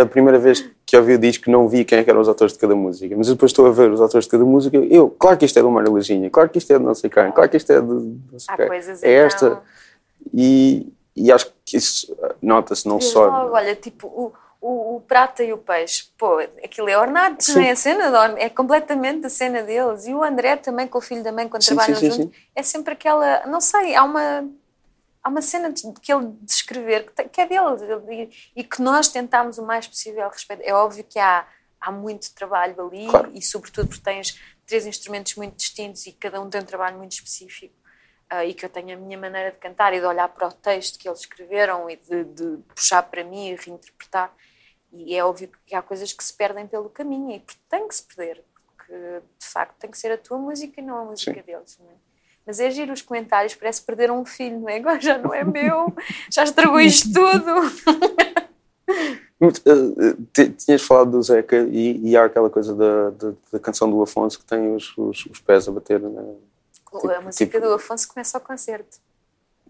a primeira vez que ouvi o disco, não vi quem é que eram os autores de cada música, mas depois estou a ver os autores de cada música. Eu, claro que isto é do Mário Leginha, claro que isto é de não sei quem, claro que isto é de não sei Há quem. coisas é então... esta. E, e acho que isso eh, nota-se não Vês só. logo, olha, tipo, o, o, o prata e o peixe, pô, aquilo é ornato, Sim. não é? A cena de é completamente a cena deles. E o André também, com o filho da mãe, quando Sim, trabalham sim, sim, juntos, é sempre aquela, não sei, há uma, há uma cena de, que ele descrever que, que é deles ele- e, e que nós tentámos o mais possível a respeito. É óbvio que há, há muito trabalho ali Claro. e, sobretudo, porque tens três instrumentos muito distintos e cada um tem um trabalho muito específico. Ah, e que eu tenho a minha maneira de cantar e de olhar para o texto que eles escreveram e de, de puxar para mim e reinterpretar. E é óbvio que há coisas que se perdem pelo caminho e tem que se perder, porque de facto tem que ser a tua música e não a música Sim. deles. Não é? Mas é giro os comentários, parece perder um filho, não é? Agora já não é meu, já estragou isto tudo. Eh, ti- Tinhas falado do Zeca e, e há aquela coisa da, da, da canção do Afonso que tem os, os, os pés a bater na Tipo- a música tipo- do Afonso começa ao concerto.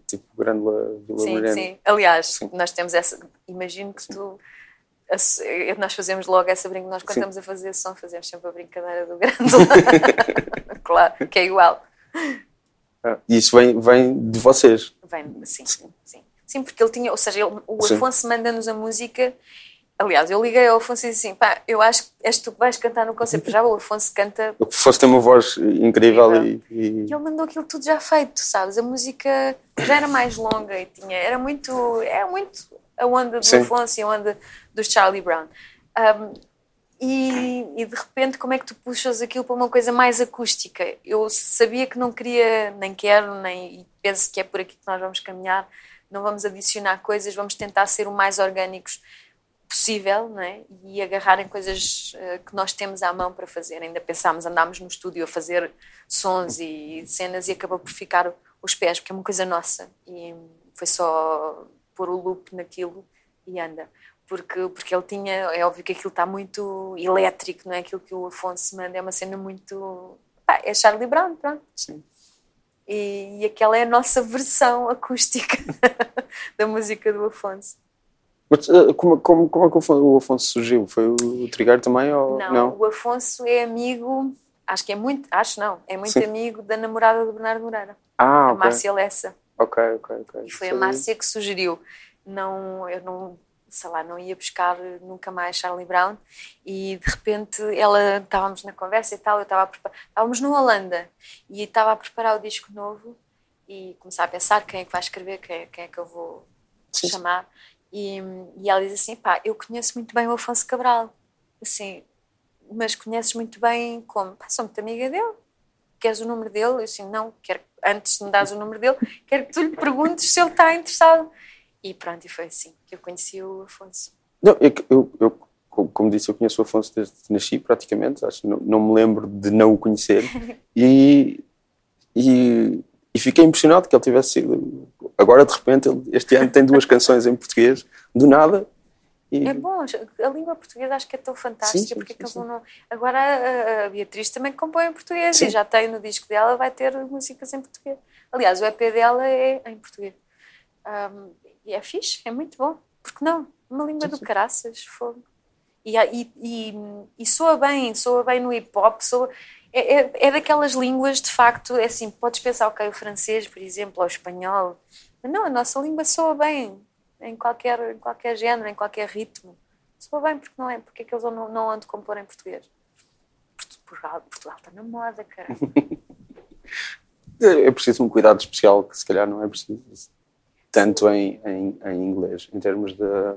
tipo Grândola Vila Sim, Mariana. sim. Aliás, Sim. nós temos essa. Imagino que tu. ass- Nós fazemos logo essa brincadeira. Nós, quando Sim. estamos a fazer som, fazemos sempre a brincadeira do grândola. (laughs) claro, que é igual. Ah, isso vem, vem de vocês. Vem, sim, sim, sim. Sim, porque ele tinha. Ou seja, ele- o Sim. Afonso manda-nos a música. Aliás, eu liguei ao Afonso e disse assim: pá, eu acho que és tu que vais cantar no concerto. Já o Afonso canta O Afonso tem uma voz incrível e, E e- ele mandou aquilo tudo já feito, sabes? A música já era mais longa e tinha, era muito, era muito a onda do Sim. Afonso e a onda dos Charlie Brown. Um, e, e de repente, como é que tu puxas aquilo para uma coisa mais acústica? Eu sabia que não queria, nem quero, nem e penso que é por aqui que nós vamos caminhar. Não vamos adicionar coisas, vamos tentar ser o mais orgânicos possível não é? e agarrar em coisas eh, que nós temos à mão para fazer. Ainda pensámos, andámos no estúdio a fazer sons e cenas e acabou por ficar os pés, porque é uma coisa nossa. E foi só pôr o loop naquilo e anda. Porque, porque ele tinha, é óbvio que aquilo está muito elétrico, não é? Aquilo que o Afonso manda é uma cena muito. Pá, é Charlie Brown, pronto. Sim. E, e aquela é a nossa versão acústica (laughs) da música do Afonso. Mas eh, como, como, como é que o Afonso- surgiu? Foi o Trigueiro também? Ou... Não, o Afonso é amigo, acho que é muito, acho não, é muito Sim. amigo da namorada do Bernardo Moreira, Ah, a ok. Márcia Lessa. Ok, ok, ok. E foi a Sei. Márcia que sugeriu. Não, eu não, sei lá, não ia buscar nunca mais Charlie Brown e de repente ela estávamos na conversa e tal, eu estava a preparar, estávamos na Holanda e estava a preparar o disco novo e começar a pensar quem é que vai escrever, quem é, quem é que eu vou Sim. chamar. E, e ela diz assim: pá, eu conheço muito bem o Afonso Cabral, assim, mas conheces muito bem como? Pá, sou muito amiga dele. Queres o número dele? Eu assim, não, quero, antes de me dares o número dele, quero que tu lhe perguntes se ele está interessado. E pronto, e foi assim que eu conheci o Afonso. Não, eu, eu, eu, co- como disse, eu conheço o Afonso desde que nasci, praticamente. Acho não, não me lembro de não o conhecer. (laughs) E, e, e fiquei impressionado que ele tivesse sido. Agora, de repente, ele, este ano tem duas canções em português, do nada. E, É bom, a língua portuguesa acho que é tão fantástica, Sim, sim, porque sim, não. Agora a, Beatriz também compõe em português e já tem no disco dela, vai ter músicas em português. Aliás, o EP dela é em português. Ahm, e é fixe, é muito bom. Porque não? Uma língua do caraças, fogo. E, e, e, e soa bem, soa bem no hip hop, soa. É, é, é daquelas línguas, de facto, é assim, podes pensar, ok, o francês, por exemplo, ou o espanhol, mas não, a nossa língua soa bem em qualquer, em qualquer género, em qualquer ritmo. Soa bem, porque não é? Porque é que eles não, não andam a compor em português? Portu- Portugal, Portugal está na moda, cara. (laughs) é preciso um cuidado especial que, se calhar, não é preciso tanto em, em, em inglês, em termos de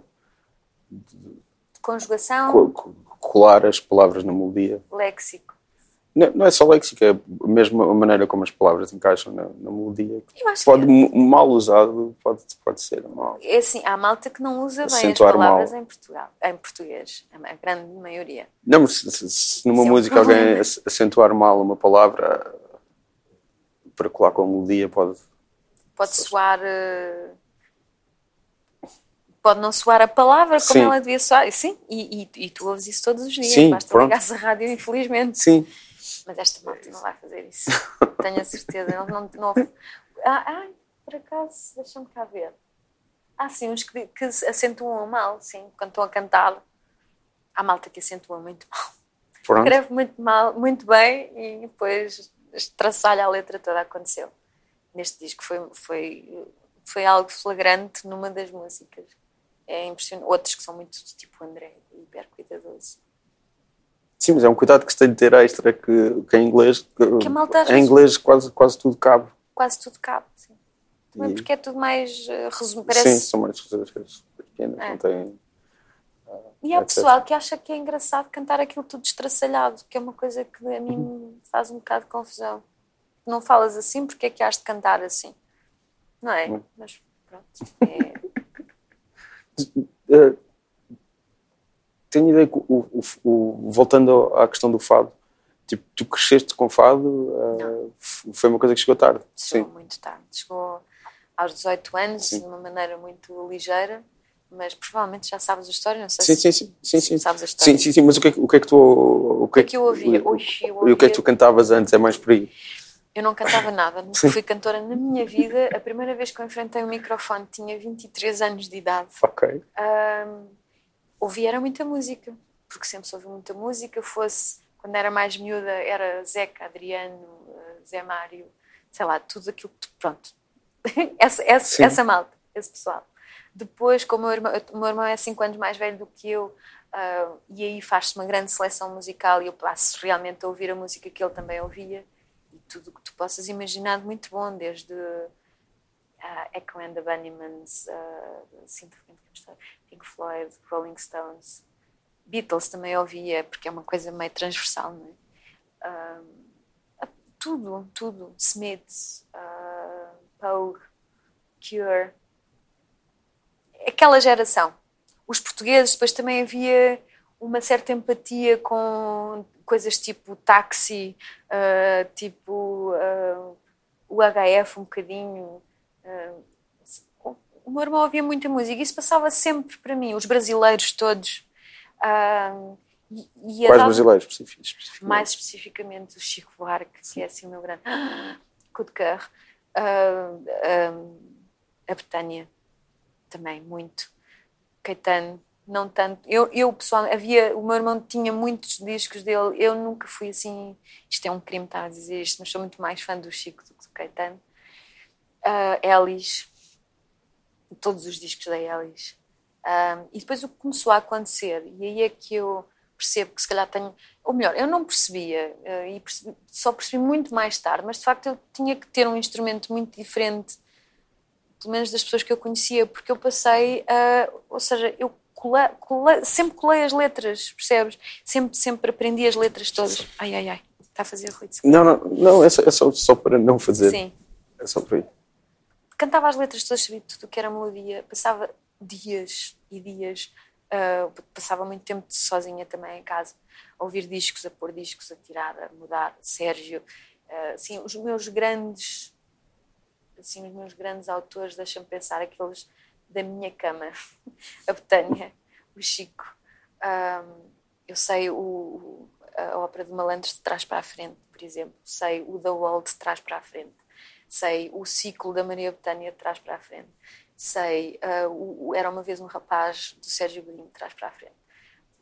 Conjugação, co- co- colar as palavras na melodia. léxico. Não, não é só léxico, é mesmo a maneira como as palavras encaixam na, na melodia. Pode, que mal usado, pode, pode ser mal. é assim, há malta que não usa bem as Acentuar palavras mal. em, Portugal, em português, a grande maioria. Não, mas se, se- se numa é música alguém acentuar mal uma palavra para colar com a melodia, pode. Pode soar. eh, Pode não soar a palavra como Sim. ela devia soar. Sim, e, e, e tu ouves isso todos os dias. Sim, Basta pronto. ligar-se a rádio, infelizmente. Sim, Mas esta malta não vai fazer isso. (laughs) Tenho a certeza. Não, não, não... Ah, ai, por acaso, deixa-me cá ver. Há sim uns que, que acentuam mal, sim, quando estão a cantar. Há malta que acentua muito mal. pronto. Escreve muito mal, muito bem e depois traçalha a letra toda. Aconteceu. Neste disco foi, foi, foi algo flagrante numa das músicas. É impressionante. Outros que são muito tipo André, hiper cuidadoso. Sim, mas é um cuidado que se tem de ter extra que, que em inglês. Que a malta em inglês quase, quase tudo cabe. Quase tudo cabe. Sim. Também E- porque é tudo mais resumo, Sim, parece. são mais coisas pequenas, É. não têm. E há etc. pessoal que acha que é engraçado cantar aquilo tudo estraçalhado, que é uma coisa que a mim me faz um bocado de confusão. Não falas assim, porque é que has de cantar assim? Não é? Mas pronto. É... (laughs) Tenho ideia que, o, o- o- voltando à questão do fado, Tipo, tu cresceste com fado, uh, foi uma coisa que chegou tarde. Chegou Sim. muito tarde. Chegou aos 18 anos, Sim. de uma maneira muito ligeira, mas provavelmente já sabes a história, não sei Sim, se sim, sim, sim, sim. sabes a história. Sim, sim, sim, mas o que é que, o que, é que tu. O que é que eu ouvia? o- eu E o que é que ouvia- tu cantavas antes? É mais por aí. Eu não cantava nada, (laughs) nunca fui cantora na minha vida. A primeira vez que eu enfrentei o microfone tinha 23 anos de idade. Ok. Ahm, ouvia era muita música, porque sempre se ouviu muita música, fosse quando era mais miúda era Zeca, Adriano, eh, Zé Mário, sei lá, tudo aquilo que pronto, (laughs) essa, essa, essa malta, esse pessoal. Depois, como o meu irmão, o meu irmão é 5 anos mais velho do que eu, ah, e aí faz-se uma grande seleção musical e eu passo realmente a ouvir a música que ele também ouvia e tudo o que tu possas imaginar de muito bom, desde uh, Echo and the uh, Pink Floyd, Rolling Stones, Beatles também ouvia, porque é uma coisa meio transversal, não é? Um, tudo, tudo. Smiths, uh, Pogue, Cure. Aquela geração. Os portugueses, depois também havia uma certa empatia com coisas tipo táxi, uh, tipo uh, o HF um bocadinho. Uh, o meu irmão ouvia muita música, isso passava sempre para mim, os brasileiros todos. Uh, e, e Quais brasileiros especificamente? Mais especificamente o Chico Buarque, que é assim o meu grande. (gasps) Kudker. Uh, a Betânia, também, muito. Caetano, não tanto. Eu, eu pessoalmente, havia, o meu irmão tinha muitos discos dele, eu nunca fui assim. Isto é um crime estar a dizer isto, mas sou muito mais fã do Chico do que do Caetano. Uh, Elis, todos os discos da Elis. Um, e depois o que começou a acontecer, e aí é que eu percebo que se calhar tenho. Ou melhor, eu não percebia, uh, e percebi, só percebi muito mais tarde, mas de facto eu tinha que ter um instrumento muito diferente, pelo menos das pessoas que eu conhecia, porque eu passei a. Ou seja, eu colei, colei, sempre colei as letras, percebes? Sempre, sempre aprendi as letras todas. Ai, ai, ai, está a fazer ruído. Não, não, não, é só, é só, só para não fazer. Sim. É só por aí. Cantava as letras todas, sabia tudo o que era melodia, passava dias e dias, uh, passava muito tempo sozinha também em casa, a ouvir discos, a pôr discos, a tirar, a mudar. Sérgio, uh, assim, os meus grandes, assim, os meus grandes autores, deixam-me pensar, aqueles da minha cama, (laughs) a Betânia, o Chico. Um, eu sei o, a ópera de Malandros de trás para a frente, por exemplo, sei o The Wall de trás para a frente, sei o ciclo da Maria Betânia de trás para a frente sei, uh, o, o, era uma vez um rapaz do Sérgio Godinho de trás para a frente.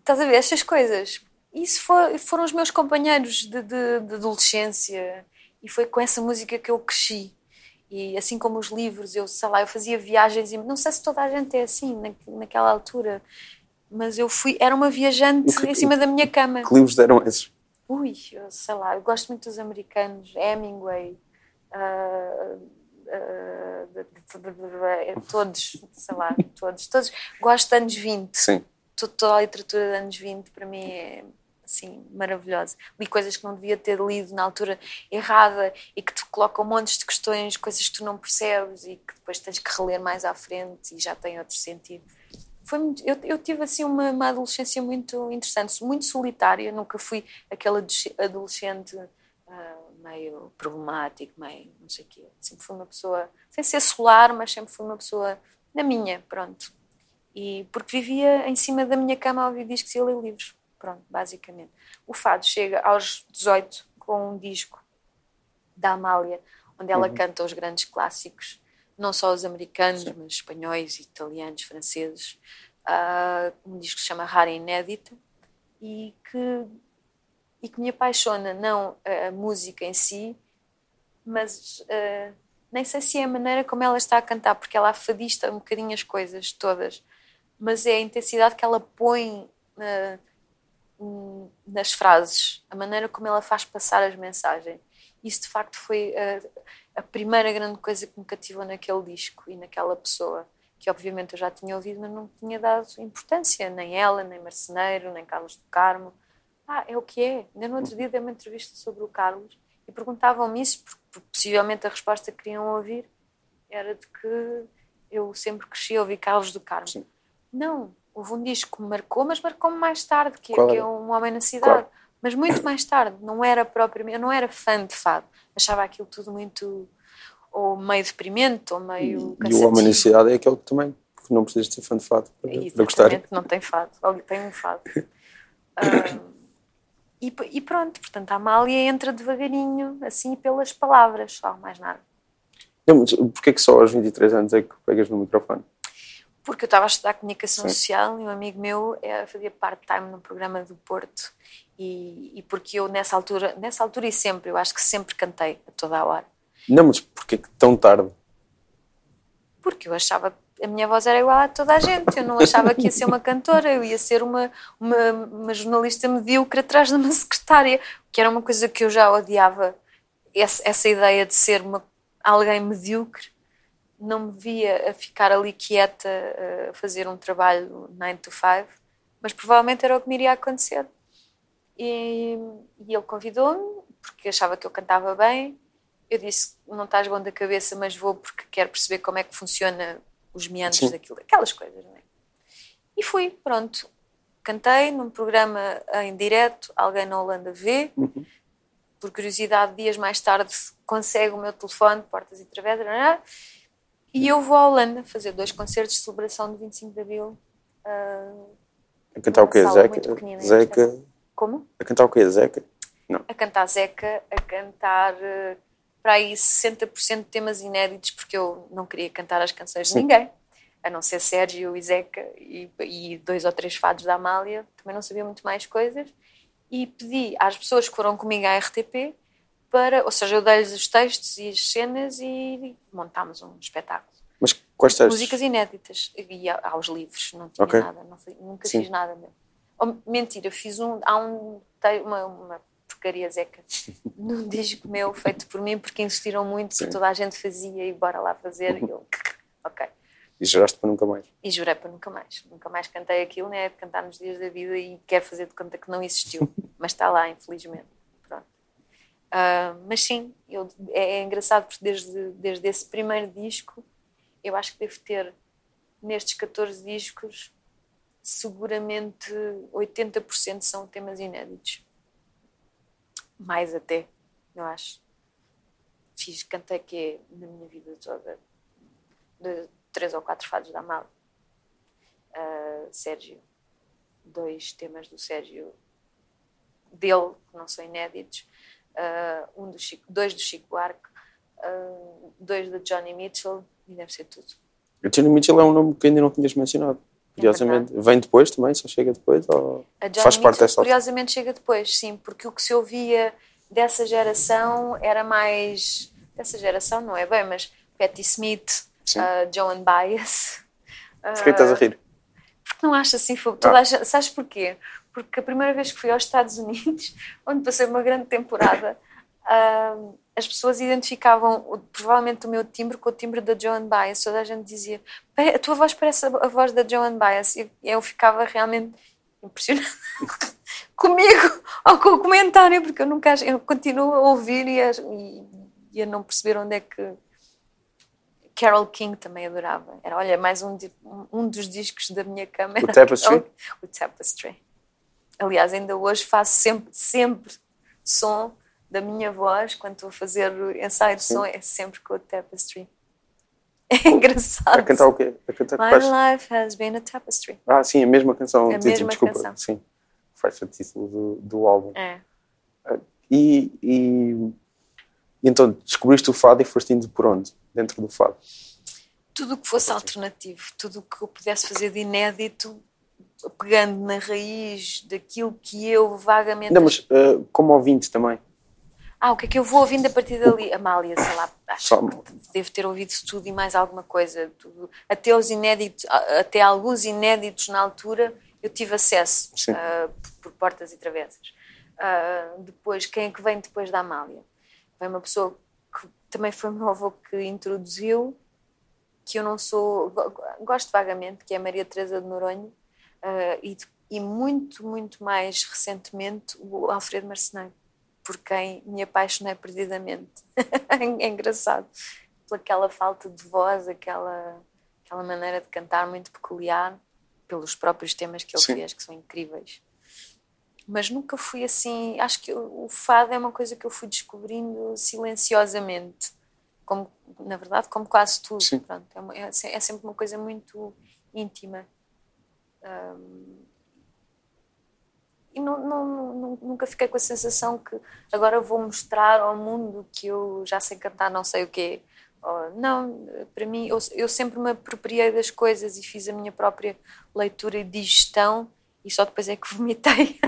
Estás a ver estas coisas? Isso foram os meus companheiros de, de, de, adolescência e foi com essa música que eu cresci. E assim como os livros, eu sei lá, eu fazia viagens e não sei se toda a gente é assim na, naquela altura, mas eu fui, era uma viajante que, em cima da minha cama. Que livros eram esses? Ui, eu sei lá, eu gosto muito dos americanos, Hemingway. Uh, Uh, todos, sei lá, todos, todos. Gosto de anos 20. Sim. Toda a literatura de anos 20 para mim é assim, maravilhosa. Li coisas que não devia ter lido na altura errada e que te colocam montes de questões, coisas que tu não percebes e que depois tens que reler mais à frente e já tem outro sentido. Foi muito, eu, eu tive assim uma, uma adolescência muito interessante, muito solitária, nunca fui aquele adolescente uh, meio problemático, meio não sei o quê. Sempre fui uma pessoa, sem ser solar, mas sempre fui uma pessoa na minha, pronto. E porque vivia em cima da minha cama a ouvir discos e a ler livros, pronto, basicamente. O Fado chega aos 18 com um disco da Amália, onde ela uhum. canta os grandes clássicos, não só os americanos, Sim. mas espanhóis, italianos, franceses. Uh, um disco que se chama Rara Inédita e que e que me apaixona não a, música em si, mas uh, nem sei se é a maneira como ela está a cantar, porque ela afadista um bocadinho as coisas todas, mas é a intensidade que ela põe nas frases, a maneira como ela faz passar as mensagens. Isso de facto foi a, a primeira grande coisa que me cativou naquele disco e naquela pessoa que obviamente eu já tinha ouvido, mas não tinha dado importância, nem ela, nem Marceneiro, nem Carlos do Carmo ah, é o que é. Ainda no outro dia dei uma entrevista sobre o Carlos e perguntavam-me isso, porque possivelmente a resposta que queriam ouvir era de que eu sempre cresci a ouvir Carlos do Carmo. Sim. Não, houve um disco que me marcou, mas marcou-me mais tarde, que, que é? Um Homem na Cidade. Qual? Mas muito mais tarde, não era propriamente, eu não era fã de fado. Achava aquilo tudo muito ou meio deprimente ou meio E o homem na cidade é aquele que também que não precisas de ser fã de fado para, para gostar. Não tem fado. Tem um fado. (coughs) Ah, e, e pronto, portanto, a Amália entra devagarinho, assim, pelas palavras, só, mais nada. Não, mas porquê que só aos 23 anos é que pegas no microfone? Porque eu estava a estudar comunicação Sim. social e um amigo meu eh, fazia part-time no programa do Porto e, e porque eu nessa altura, nessa altura e sempre, eu acho que sempre cantei a toda a hora. Não, mas porquê que tão tarde? Porque eu achava que a minha voz era igual a toda a gente, eu não achava que ia ser uma (laughs) cantora, eu ia ser uma, uma, uma jornalista medíocre atrás de uma secretária, que era uma coisa que eu já odiava, essa, essa ideia de ser uma, alguém medíocre. Não me via a ficar ali quieta a fazer um trabalho 9 to 5, mas provavelmente era o que me iria acontecer. E, e ele convidou-me, porque achava que eu cantava bem. Eu disse: Não estás bom da cabeça, mas vou porque quero perceber como é que funciona os meandros Sim. daquilo, aquelas coisas, não é? E fui, pronto. Cantei num programa em direto, alguém na Holanda vê. Por curiosidade, dias mais tarde consegue o meu telefone, portas e travessas, e eu vou à Holanda fazer dois concertos de celebração de 25 de Abril. ah, A cantar o quê? Zeca? Zeca? como? A cantar o quê? Zeca? Não. a cantar Zeca, a cantar eh, para aí 60% de temas inéditos, porque eu não queria cantar as canções de Sim. ninguém, a não ser Sérgio e Zeca e, e dois ou três fados da Amália, também não sabia muito mais coisas, e pedi às pessoas que foram comigo à RTP para, ou seja, eu dei-lhes os textos e as cenas e montámos um espetáculo. Mas quais textos? Músicas inéditas e aos livros, não tinha Ok. nada, não nunca Sim. fiz nada mesmo. Oh, mentira, fiz um, há um, uma, uma porcaria zeca num disco meu feito por mim porque insistiram muito, Sim. porque toda a gente fazia e bora lá fazer e eu, (laughs) ok. E juraste para nunca mais. E jurei para nunca mais. Nunca mais cantei aquilo, né? Cantar nos dias da vida e quero fazer de conta que não existiu. (laughs) Mas está lá, infelizmente. Pronto. Ah, mas sim, eu, é, é engraçado porque desde, desde esse primeiro disco eu acho que devo ter nestes 14 discos seguramente 80% são temas inéditos. Mais até, eu acho. Fiz, cantei que na minha vida toda de três ou quatro fados da Amália. Uh, Sérgio, dois temas do Sérgio dele, que não são inéditos, uh, um do Chico, dois do Chico Buarque, uh, dois da Johnny Mitchell, e deve ser tudo. O Johnny Mitchell é um nome que ainda não tinhas mencionado. Curiosamente. Vem depois também? Só chega depois? Ou faz parte dessa curiosamente, chega depois, sim, porque o que se ouvia dessa geração era mais. dessa geração, não é bem, mas Patti Smith, Sim. uh, Joan Baez. Por que estás a rir? Porque não acho assim fogo. Toda a gente- Sabes porquê? Porque a primeira vez que fui aos Estados Unidos, (laughs) onde passei uma grande temporada, ahm, as pessoas identificavam o- provavelmente o meu timbre com o timbre da Joan Baez. Toda a gente dizia: "Pare- a tua voz parece a, voz da Joan Baez. E eu ficava realmente impressionada (laughs) comigo ou com o comentário, porque eu nunca eu continuo a ouvir e a, e- e a não perceber onde é que. Carol King também adorava. Era, olha, mais um, um dos discos da minha cama. O Tapestry? (laughs) O Tapestry. Aliás, ainda hoje faço sempre, sempre som da minha voz, quando estou a fazer ensaio de som, é sempre com o Tapestry. (laughs) É engraçado. A cantar o quê? A cantar My life has been a tapestry. Ah, sim, a mesma canção. A título, mesma desculpa. canção. Sim. Faz o título do, do álbum. É. E, e, e então descobriste o fado e foste indo por onde? Dentro do fado. Tudo o que fosse alternativo, tudo o que eu pudesse fazer de inédito, pegando na raiz daquilo que eu vagamente. Não, mas uh, como ouvinte também. Ah, o que é que eu vou ouvindo a partir dali? Amália, sei lá, acho Só- que devo ter ouvido tudo e mais alguma coisa. Tudo. Até os inéditos, a- até alguns inéditos na altura, eu tive acesso Sim. ah, por portas e travessas. Ah, depois, quem é que vem depois da Amália? Vem uma pessoa que também foi meu avô que introduziu, que eu não sou, go- go- gosto vagamente, que é a Maria Teresa de Noronha, ah, e, e muito, muito mais recentemente o Alfredo Marceneiro por quem me apaixonei perdidamente. (laughs) é engraçado. Pelaquela falta de voz, aquela, aquela maneira de cantar muito peculiar, pelos próprios temas que ele Sim. fez, que são incríveis. mas nunca fui assim. Acho que o o fado é uma coisa que eu fui descobrindo silenciosamente, como na verdade, como quase tudo. Pronto, é, uma- é é sempre uma coisa muito íntima. Ahm, e não, não- nunca fiquei com a sensação que agora vou mostrar ao mundo que eu já sei cantar não sei o quê. Ou, não, para mim, eu, eu sempre me apropriei das coisas e fiz a minha própria leitura e digestão e só depois é que (laughs) vomitei.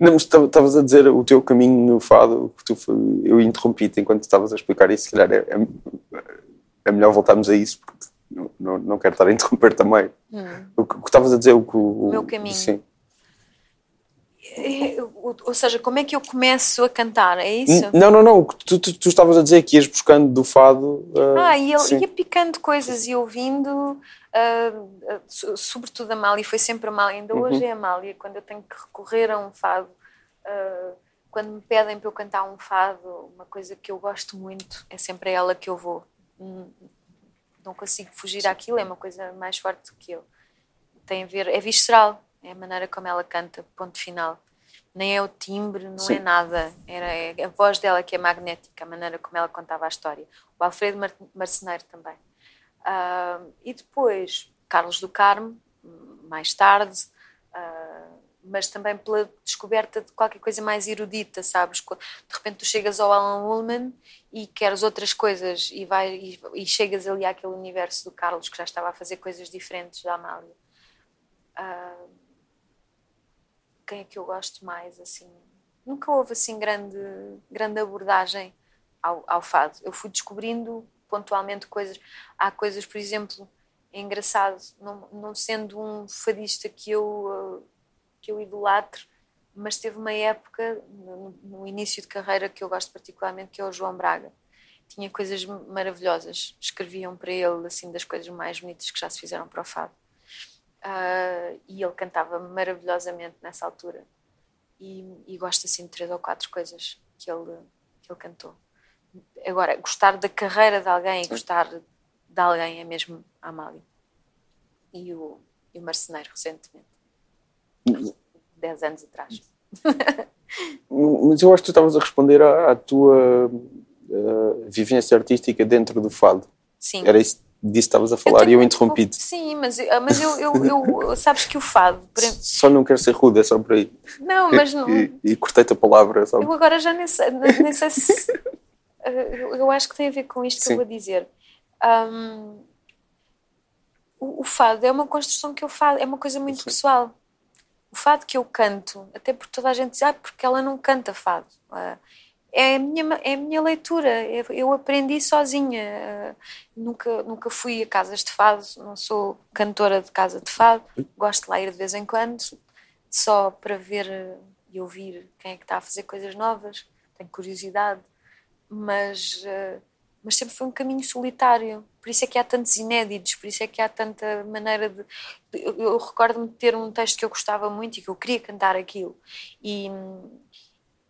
Não, mas estava- estavas a dizer o teu caminho no fado, que tu eu interrompi-te enquanto estavas a explicar isso, se calhar é, é, é melhor voltarmos a isso, porque não, não, não quero estar a interromper também. O que o que estavas a dizer, o que o, O meu caminho. Sim. Ou, ou seja, como é que eu começo a cantar? É isso? Não, não, não, tu, tu, tu estavas a dizer que ias buscando do fado. ah, Ah, e ele sim. ia picando coisas e ouvindo, so- sobretudo a Mália, foi sempre a Mália, ainda hoje é a Mália, quando eu tenho que recorrer a um fado, quando me pedem para eu cantar um fado, uma coisa que eu gosto muito, é sempre a ela que eu vou. Hum, Não consigo fugir àquilo, é uma coisa mais forte do que eu. Tem a ver, é visceral, é a maneira como ela canta, ponto final. Nem é o timbre, não Sim. é nada. Era, é a voz dela que é magnética, a maneira como ela contava a história. O Alfredo Mar Marceneiro também. Ah, e depois, Carlos do Carmo, mais tarde, ah, mas também pela descoberta de qualquer coisa mais erudita, sabes? De repente tu chegas ao Alan Ullman e queres outras coisas e, vai, e, e chegas ali àquele universo do Carlos que já estava a fazer coisas diferentes da Amália. Ah, quem é que eu gosto mais, assim? Nunca houve, assim, grande, grande abordagem ao, ao fado. Eu fui descobrindo pontualmente coisas. Há coisas, por exemplo, é engraçado, não, não sendo um fadista que eu, ah, que eu idolatro, mas teve uma época, no, no início de carreira, que eu gosto particularmente, que é o João Braga. Tinha coisas maravilhosas. Escreviam para ele, assim, das coisas mais bonitas que já se fizeram para o fado. Ah, e ele cantava maravilhosamente nessa altura. E, e gosto assim de três ou quatro coisas que ele, que ele cantou. Agora, gostar da carreira de alguém e gostar de alguém é mesmo a Amália. E o, e o Marceneiro, recentemente. Dez anos atrás. (laughs) Mas eu acho que tu estavas a responder à, à tua ah, vivência artística dentro do fado. Sim. Era isso disso estavas a falar tenho e eu interrompi-te. Sim, mas, eu- mas eu, eu, eu- Sabes que o fado. Só não quero ser rude, é só por aí. Não, mas não. E, e cortei-te a palavra. Só... Eu agora já nem sei, nem sei se. eu, eu acho que tem a ver com isto que Sim. eu vou dizer. Ahm, o, o fado é uma construção que eu faço, é uma coisa muito Sim. pessoal. O fado que eu canto, até porque toda a gente diz, ah, porque ela não canta fado. Ah, é a minha, é a minha leitura, eu, aprendi sozinha. Ah, nunca, nunca fui a casas de fado, não sou cantora de casa de fado, gosto de lá ir de vez em quando, só para ver e ouvir quem é que está a fazer coisas novas, tenho curiosidade, mas, eh, mas sempre foi um caminho solitário. Por isso é que há tantos inéditos, por isso é que há tanta maneira de. Eu, eu recordo-me de ter um texto que eu gostava muito e que eu queria cantar aquilo. E,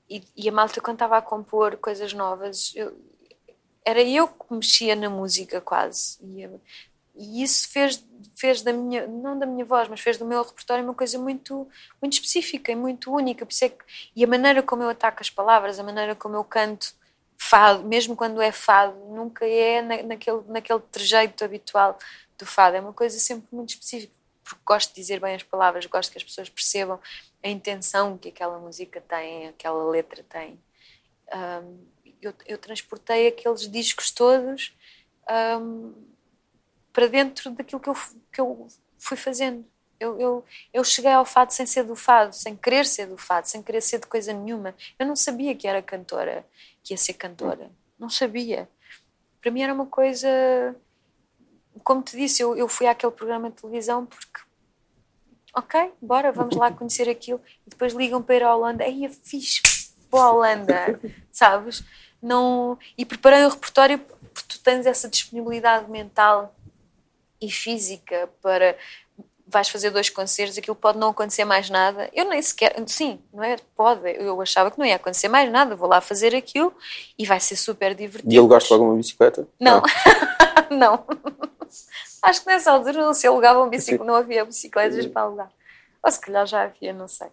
e, e a malta, quando estava a compor coisas novas, eu- era eu que mexia na música quase. E, e isso fez, fez da minha, não da minha voz, mas fez do meu repertório uma coisa muito, muito específica e muito única. Por é que, e a maneira como eu ataco as palavras, a maneira como eu canto fado, mesmo quando é fado, nunca é na, naquele, naquele trejeito habitual do fado. É uma coisa sempre muito específica, porque gosto de dizer bem as palavras, gosto que as pessoas percebam a intenção que aquela música tem, aquela letra tem. Ahm, eu, eu transportei aqueles discos todos ahm, para dentro daquilo que eu, que eu fui fazendo. Eu, eu, eu cheguei ao fado sem ser do fado, sem querer ser do fado, sem querer ser de coisa nenhuma. Eu não sabia que era cantora, que ia ser cantora. Não sabia. Para mim era uma coisa. Como te disse, eu, eu fui àquele programa de televisão porque. Ok, bora, vamos lá conhecer aquilo. E depois ligam para ir à Holanda. Aí eu fiz para a Holanda, (laughs) sabes? Não... E preparei o repertório porque tu tens essa disponibilidade mental e física para vais fazer dois concertos, aquilo pode não acontecer mais nada. Eu nem sequer, sim, não é? Pode. Eu achava que não ia acontecer mais nada. Vou lá fazer aquilo e vai ser super divertido. E alugaste logo uma bicicleta? Não, (laughs) não. Acho que nessa altura não se alugavam bicicletas, não havia bicicletas para alugar. Ou se calhar já havia, não sei.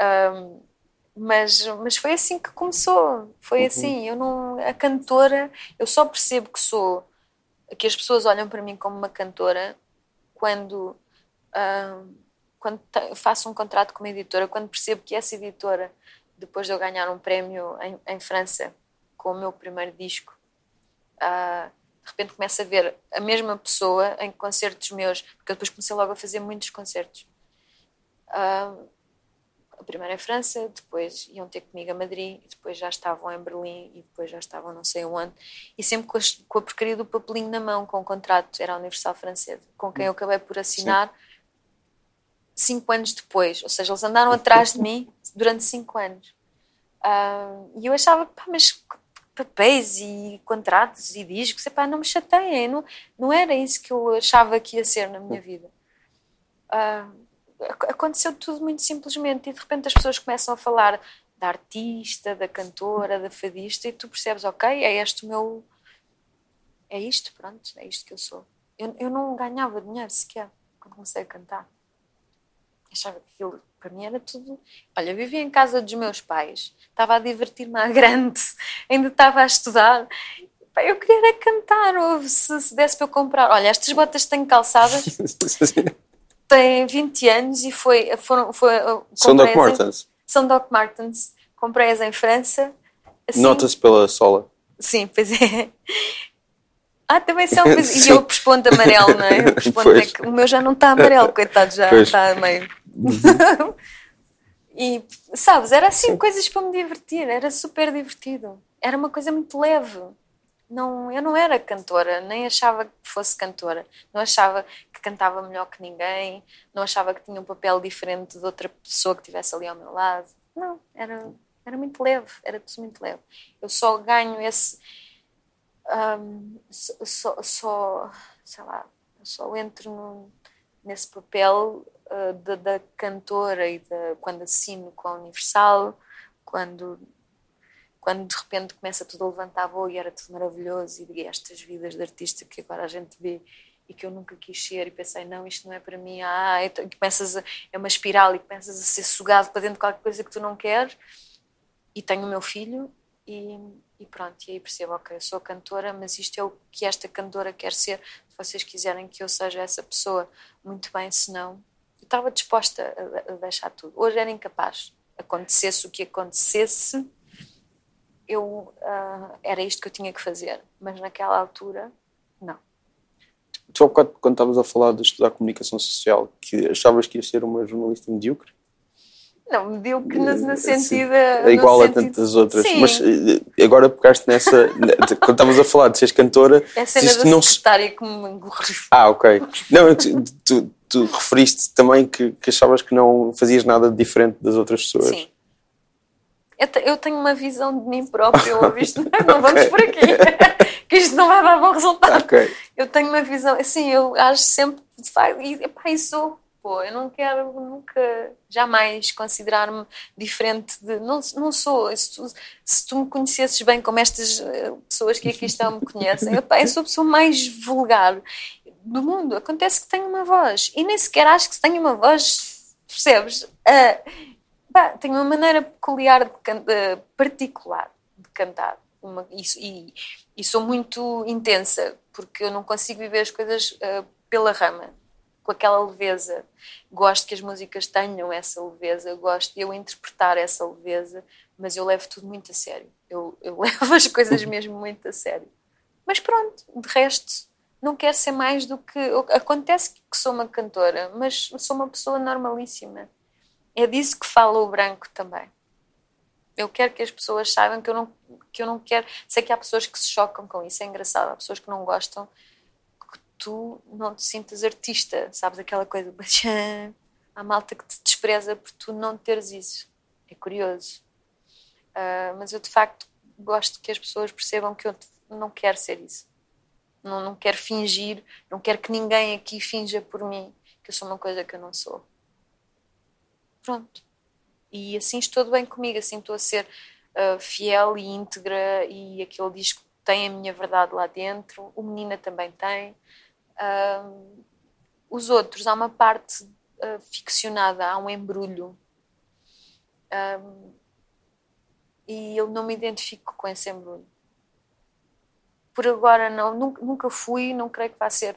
Um, mas, mas foi assim que começou. Foi uhum. assim. Eu não. A cantora, eu só percebo que sou. que as pessoas olham para mim como uma cantora quando. Quando faço um contrato com uma editora, quando percebo que essa editora, depois de eu ganhar um prémio em, em França com o meu primeiro disco, uh, de repente começo a ver a mesma pessoa em concertos meus, porque depois comecei logo a fazer muitos concertos. Uh, a primeira em França, depois iam ter comigo a Madrid, depois já estavam em Berlim, e depois já estavam não sei onde, e sempre com a, com a porcaria do papelinho na mão, com o contrato, era a Universal Francesa, com quem eu acabei por assinar Sim. Cinco anos depois, ou seja, eles andaram atrás de mim durante cinco anos. Uh, e eu achava, pá, mas papéis e contratos e discos, epá, não me chateiem, não, não era isso que eu achava que ia ser na minha vida. Uh, aconteceu tudo muito simplesmente e de repente as pessoas começam a falar da artista, da cantora, da fadista e tu percebes, ok, é este o meu. É isto, pronto, é isto que eu sou. Eu, eu não ganhava dinheiro sequer quando comecei a cantar. Achava que aquilo para mim era tudo. Olha, eu vivia em casa dos meus pais, estava a divertir-me à grande, (laughs) ainda estava a estudar. Eu queria era cantar, ou se, se desse para eu comprar. Olha, estas botas tenho calçadas (laughs) tem 20 anos e foi. Foram, foi são Doc Martens. São Doc Martens. Comprei-as em França. Assim, Nota-se pela sola. Sim, pois é. (laughs) Ah, também são. e eu respondo amarelo, não é? Eu respondo é que o meu já não está amarelo, coitado, já pois. está meio. Uhum. (laughs) e sabes, era assim, Sim. coisas para me divertir, era super divertido. Era uma coisa muito leve. Não, eu não era cantora, nem achava que fosse cantora. Não achava que cantava melhor que ninguém, não achava que tinha um papel diferente de outra pessoa que estivesse ali ao meu lado. Não, era, era muito leve, era tudo muito leve. Eu só ganho esse. Um, só, só, sei lá, só entro no, nesse papel uh, da, da, cantora e da, quando assino com a Universal, quando quando de repente começa tudo a levantar voo e era tudo maravilhoso e estas vidas de artista que agora a gente vê e que eu nunca quis ser e pensei, não, isto não é para mim, ah, e começas a, é uma espiral e começas a ser sugado para dentro de qualquer coisa que tu não queres. E tenho o meu filho e, e pronto, e aí percebo, ok, eu sou cantora, mas isto é o que esta cantora quer ser, se vocês quiserem que eu seja essa pessoa, muito bem, se não, estava disposta a, a deixar tudo, hoje era incapaz, acontecesse o que acontecesse, eu uh, era isto que eu tinha que fazer, mas naquela altura, não. Tu, quando, quando estavas a falar de estudar comunicação social, que achavas que ias ser uma jornalista medíocre? Não, medíocre no, no sentido. É igual a tantas outras. Sim. Mas eh, agora pegaste nessa. (laughs) quando estavas a falar de seres cantora. É a cena da não secretária que me Ah, ok. Não, tu, tu, tu referiste também que, que achavas que não fazias nada diferente das outras pessoas. Sim. Eu, tenho uma visão de mim própria, eu visto, (laughs) não vamos por aqui, (laughs) que isto não vai dar bom resultado. Okay. Eu tenho uma visão, assim, eu acho sempre, e, epá, e sou, pô, eu não quero nunca, jamais considerar-me diferente de, não, não sou, se tu, se tu me conhecesses bem como estas eh, pessoas que aqui estão me conhecem, epá, eu sou a pessoa mais vulgar do mundo, acontece que tenho uma voz, e nem sequer acho que tenho uma voz, percebes? Uh, Pá, tenho uma maneira peculiar, de, particular de cantar. Uma, e, e, e, sou muito intensa, porque eu não consigo viver as coisas uh, pela rama, com aquela leveza. Gosto que as músicas tenham essa leveza, gosto de eu interpretar essa leveza, mas eu levo tudo muito a sério. Eu, eu (laughs) levo as coisas mesmo muito a sério. Mas pronto, de resto, não quero ser mais do que. Acontece que sou uma cantora, mas sou uma pessoa normalíssima é disso que fala o branco também. Eu quero que as pessoas saibam que eu não, que eu não quero. Sei que há pessoas que se chocam com isso, é engraçado. Há pessoas que não gostam que tu não te sintas artista, sabes? Aquela coisa. (laughs) Há malta que te despreza por tu não teres isso. É curioso. Uh, mas eu de facto gosto que as pessoas percebam que eu não quero ser isso. Não, não quero fingir, não quero que ninguém aqui finja por mim que eu sou uma coisa que eu não sou. Pronto. E assim estou bem comigo, assim estou a ser uh, fiel e íntegra e aquele disco tem a minha verdade lá dentro, o Menina também tem. Uh, os outros, há uma parte uh, ficcionada, há um embrulho. E eu não me identifico com esse embrulho. Por agora, não, nunca, nunca fui, não creio que vá ser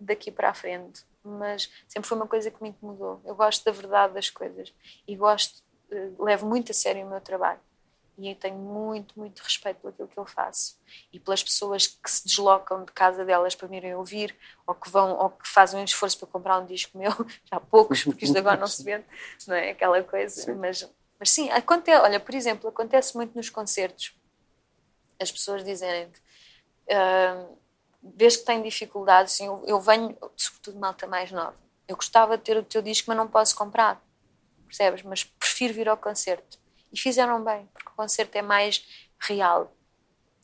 daqui para a frente, mas sempre foi uma coisa que me incomodou. Eu gosto da verdade das coisas e gosto, uh, levo muito a sério o meu trabalho e eu tenho muito, muito respeito por aquilo que eu faço e pelas pessoas que se deslocam de casa delas para me irem ouvir ou que vão ou que fazem um esforço para comprar um disco meu, (laughs) já há poucos, porque isto agora não se vende, (laughs) não é aquela coisa, sim. mas mas sim, acontece, olha, por exemplo, acontece muito nos concertos as pessoas dizerem-te uh, vês que têm dificuldades, assim, eu, eu venho, sobretudo malta mais nova, eu gostava de ter o teu disco, mas não posso comprar, percebes? Mas prefiro vir ao concerto e fizeram bem, porque o concerto é mais real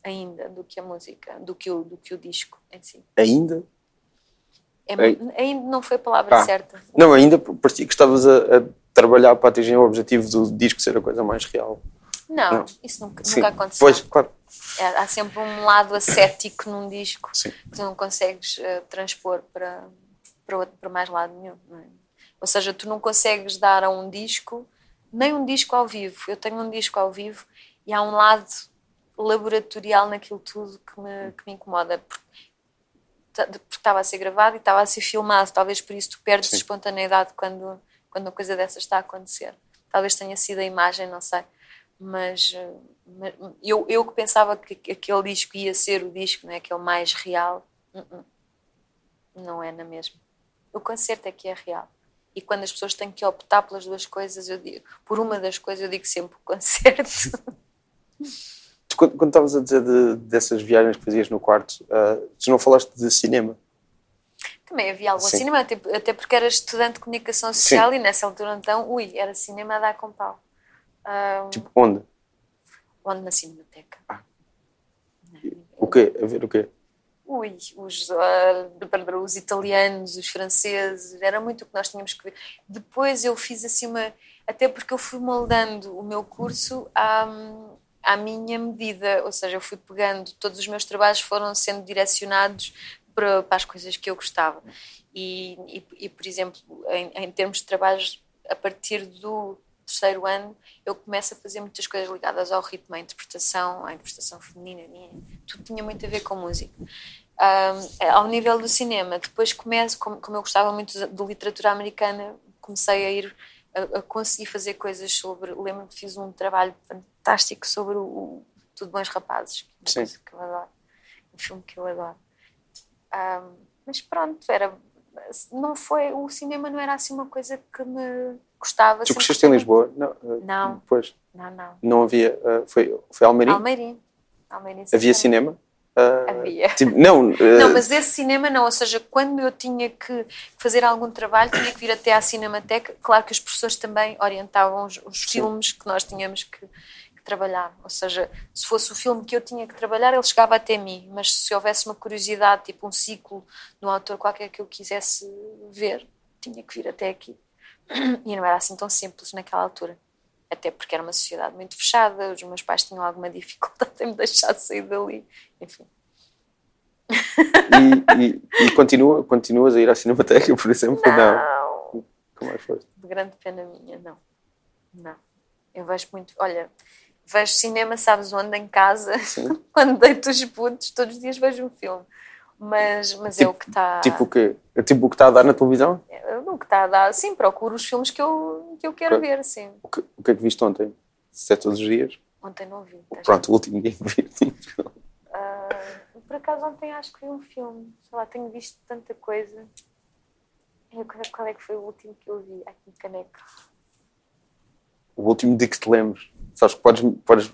ainda do que a música, do que o, do que o disco em si. Ainda? É, ainda não foi a palavra ah, certa. Não, ainda parecia que estavas a, a, trabalhar para atingir o objetivo do disco ser a coisa mais real. Não, não. isso nunca, nunca aconteceu. Pois, claro. É, há sempre um lado ascético num disco Sim. que tu não consegues uh, transpor para, para, outro, para mais lado nenhum. É? Ou seja, tu não consegues dar a um disco nem um disco ao vivo. Eu tenho um disco ao vivo e há um lado laboratorial naquilo tudo que me, que me incomoda. Porque, porque estava a ser gravado e estava a ser filmado. Talvez por isso tu perdes Sim. espontaneidade quando, quando uma coisa dessas está a acontecer. Talvez tenha sido a imagem, não sei. Mas, mas eu, eu que pensava que aquele disco ia ser o disco, não é? aquele mais real, uh -uh. não é na mesma. O concerto é que é real. E quando as pessoas têm que optar pelas duas coisas, eu digo, por uma das coisas, eu digo sempre o concerto. (laughs) Tu, quando estavas a dizer de, dessas viagens que fazias no quarto, uh, tu não falaste de cinema? Também havia algum Sim. cinema, até, até porque era estudante de comunicação social Sim. e nessa altura então, ui, era cinema a dar com pau. Um, tipo, onde? Onde? Na Cinemateca. Ah. O quê? A ver o quê? ui, os, uh, os italianos, os franceses, era muito o que nós tínhamos que ver. Depois eu fiz assim uma. Até porque eu fui moldando o meu curso à, à minha medida, ou seja, eu fui pegando, todos os meus trabalhos foram sendo direcionados para, para as coisas que eu gostava. E, e, e por exemplo, em, em termos de trabalhos, a partir do terceiro ano, eu começo a fazer muitas coisas ligadas ao ritmo, à interpretação, à interpretação feminina, tudo tinha muito a ver com música. Um, ao nível do cinema, depois começo, como, como eu gostava muito de literatura americana, comecei a ir a, a conseguir fazer coisas sobre. Lembro que fiz um trabalho fantástico sobre o, o Tudo Bons Rapazes, que é uma coisa que eu adoro, um filme que eu adoro. Um, mas pronto, era não foi o cinema não era assim uma coisa que me gostava. Tu cresceste em Lisboa? Não. Eh, não. Pois. Não, não. Não havia. Uh, foi, foi Almeirim? Almeirim. Almeirim havia cinema? Uh, havia. Tipo, não, não, mas esse cinema não. Ou seja, quando eu tinha que fazer algum trabalho, tinha que vir até à Cinemateca. Claro que os professores também orientavam os, os filmes que nós tínhamos que, que, trabalhar. Ou seja, se fosse o filme que eu tinha que trabalhar, ele chegava até mim. Mas se houvesse uma curiosidade, tipo um ciclo de um autor qualquer que eu quisesse ver, tinha que vir até aqui. (clears throat) E não era assim tão simples naquela altura. Até porque era uma sociedade muito fechada, os meus pais tinham alguma (laughs) dificuldade em me deixar sair dali. Enfim. E, e, e continua, continuas a ir à Cinemateca, por exemplo? Não. não. Como é que foste? De grande pena minha, não. Não. Eu vejo muito. Olha, vejo cinema, sabes onde? Em casa. (laughs) Quando deito os putos, todos os dias vejo um filme mas, mas tipo, é o que está. Tipo o quê? É tipo o que está a dar na televisão? Que está a dar, sim, procuro os filmes que eu, que eu quero ver, sim. O que, o que é que viste ontem? Se é todos os dias? Ontem não vi. Pronto, o último dia que vi. Uh, por acaso ontem acho que vi um filme, sei lá, tenho visto tanta coisa. Qual é que foi o último que eu vi? Aqui em Caneca. O último de que te lembres? Sabes que podes. podes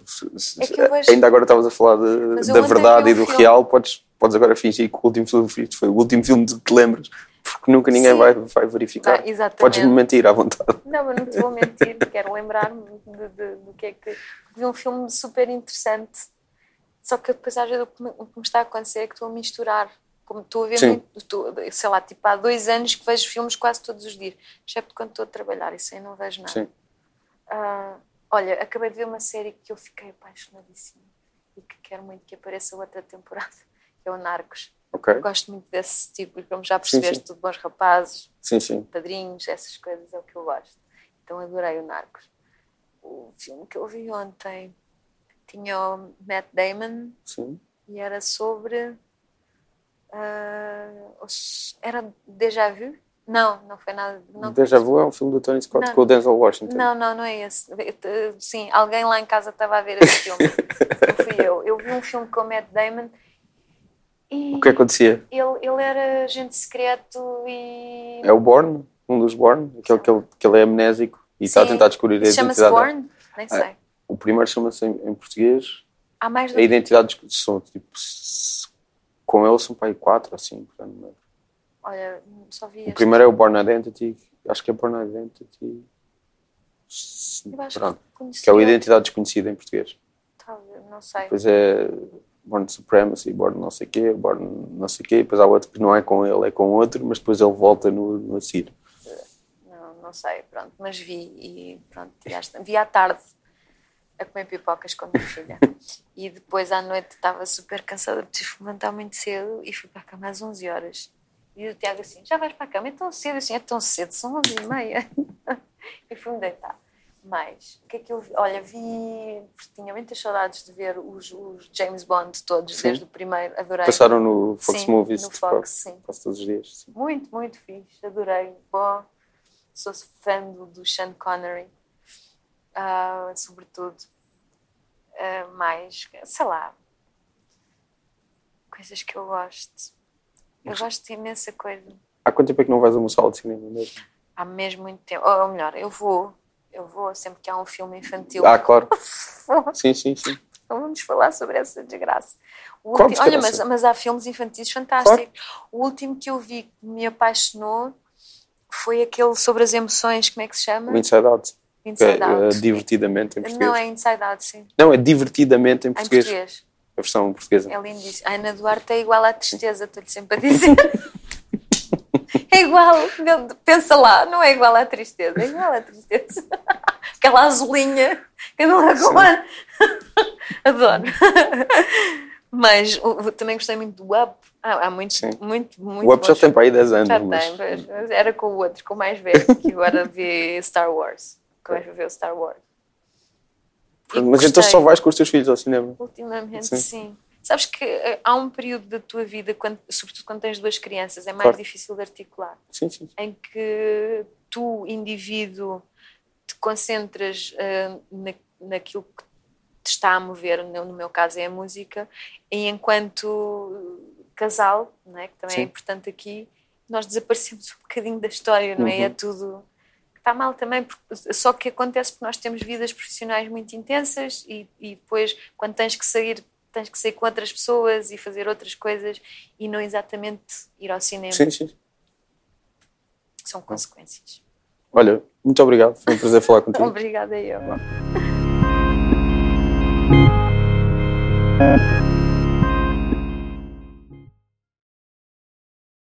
é vejo... Ainda agora estavas a falar de, da verdade e do filme. real, podes podes agora fingir que o último filme visto foi o último filme de que te lembras, porque nunca ninguém vai, vai verificar. Ah, exatamente. Podes me mentir à vontade. Não, mas não te vou mentir, (laughs) quero lembrar-me do que é que. Vi um filme super interessante, só que depois às vezes o que me, que está a acontecer é que estou a misturar. Como estou a ver muito, estou, sei lá, tipo há dois anos que vejo filmes quase todos os dias, excepto quando estou a trabalhar, isso aí não vejo nada. Sim. Uh, olha, acabei de ver uma série que eu fiquei apaixonadíssima e que quero muito que apareça outra temporada é o Narcos. Ok. Gosto muito desse tipo, e como já Sim, percebeste, sim. tudo bons rapazes, Sim, sim. padrinhos, essas coisas é o que eu gosto. Então adorei o Narcos. O filme que eu vi ontem tinha o Matt Damon Sim. e era sobre. os- era Déjà Vu? Não, não foi nada. Não, Deja Vu é um filme do Tony Scott Não. com o Denzel Washington. Não, não, não é esse. Sim, alguém lá em casa estava a ver esse filme. (laughs) não fui eu. Eu vi um filme com o Matt Damon e O que acontecia? ele, ele era agente secreto e. É o Bourne, um dos Bourne, aquele que ele, que ele é amnésico e está a tentar descobrir a Chama-se identidade. Bourne? Nem Ah, sei. O primeiro chama-se em, em português Há mais do A identidade de- são tipo. Com ele são para aí quatro, assim. portanto, não lembro. Olha, só vi O este. primeiro é o Born Identity. Acho que é Born Identity. Pronto. que. Que é o Identidade Desconhecida em português. Talvez, Não sei. Depois é Born Supremacy, Born não sei quê, Born não sei quê. Depois há outro que não é com ele, é com outro, mas depois ele volta no, no a seguir. Não, não sei, pronto, mas vi e pronto, vi à tarde a comer pipocas com a minha filha. (laughs) E depois à noite estava super cansada, que levantar muito cedo e fui para a cama às 11 horas. E o Tiago assim, já vais para a cama? É tão cedo? Eu assim, é tão cedo, são 11 e meia. (laughs) e fui-me deitar. Mas, o que é que eu vi? Olha, vi, tinha muitas saudades de ver os, os James Bond todos, Sim. desde o primeiro, adorei. Passaram no Fox Sim, Movies. no Fox, sim. Quase todos os dias. sim. Muito, muito fixe, adorei. Bom, sou fã do, do Sean Connery, ah, sobretudo. Ah, mais, sei lá, coisas que eu gosto. Eu gosto de imensa coisa. Há quanto tempo é que não vais a uma sala de cinema mesmo? Há mesmo muito tempo. Ou melhor, eu vou, eu vou sempre que há um filme infantil. Ah, claro. (laughs) Sim, sim, sim. Não vamos falar sobre essa desgraça. O Qual ulti- Olha, mas, mas há filmes infantis fantásticos. O último que eu vi que me apaixonou foi aquele sobre as emoções, como é que se chama? Inside Out. Que é, Inside é, Out. divertidamente em português. Não, é Inside Out, sim. Não, é divertidamente em Em português. português. A versão portuguesa. É lindíssimo. A Ana Duarte é igual à tristeza, estou-lhe sempre a dizer. (laughs) É igual, meu, pensa lá, não é igual à tristeza, é igual à tristeza. (laughs) Aquela azulinha que não é com ano. Adoro. Mas o- também gostei muito do Up. Ah, há muito, Sim. muito, muito. O Up já tem para aí 10 anos. Já mas... tem, mas era com o outro, com o mais velho, que agora vê Star Wars. Que vai ver o Star Wars. E Mas então gostei. só vais com os teus filhos ao cinema. Ultimamente, Sim. sim. Sabes que eh, há um período da tua vida, quando, sobretudo quando tens duas crianças, é mais Claro. difícil de articular. Sim, sim. Em que tu, indivíduo, te concentras eh, na, naquilo que te está a mover, no, no meu caso é a música, e enquanto casal, não é? que também Sim. é importante aqui, nós desaparecemos (laughs) um bocadinho da história, não é? Uhum. É tudo está mal também, porque- só que acontece porque nós temos vidas profissionais muito intensas e, e depois, quando tens que sair, tens que ser com outras pessoas e fazer outras coisas e não exatamente ir ao cinema. Sim, sim. São consequências. Olha, muito obrigado, foi um prazer falar (laughs) contigo. Obrigada eu.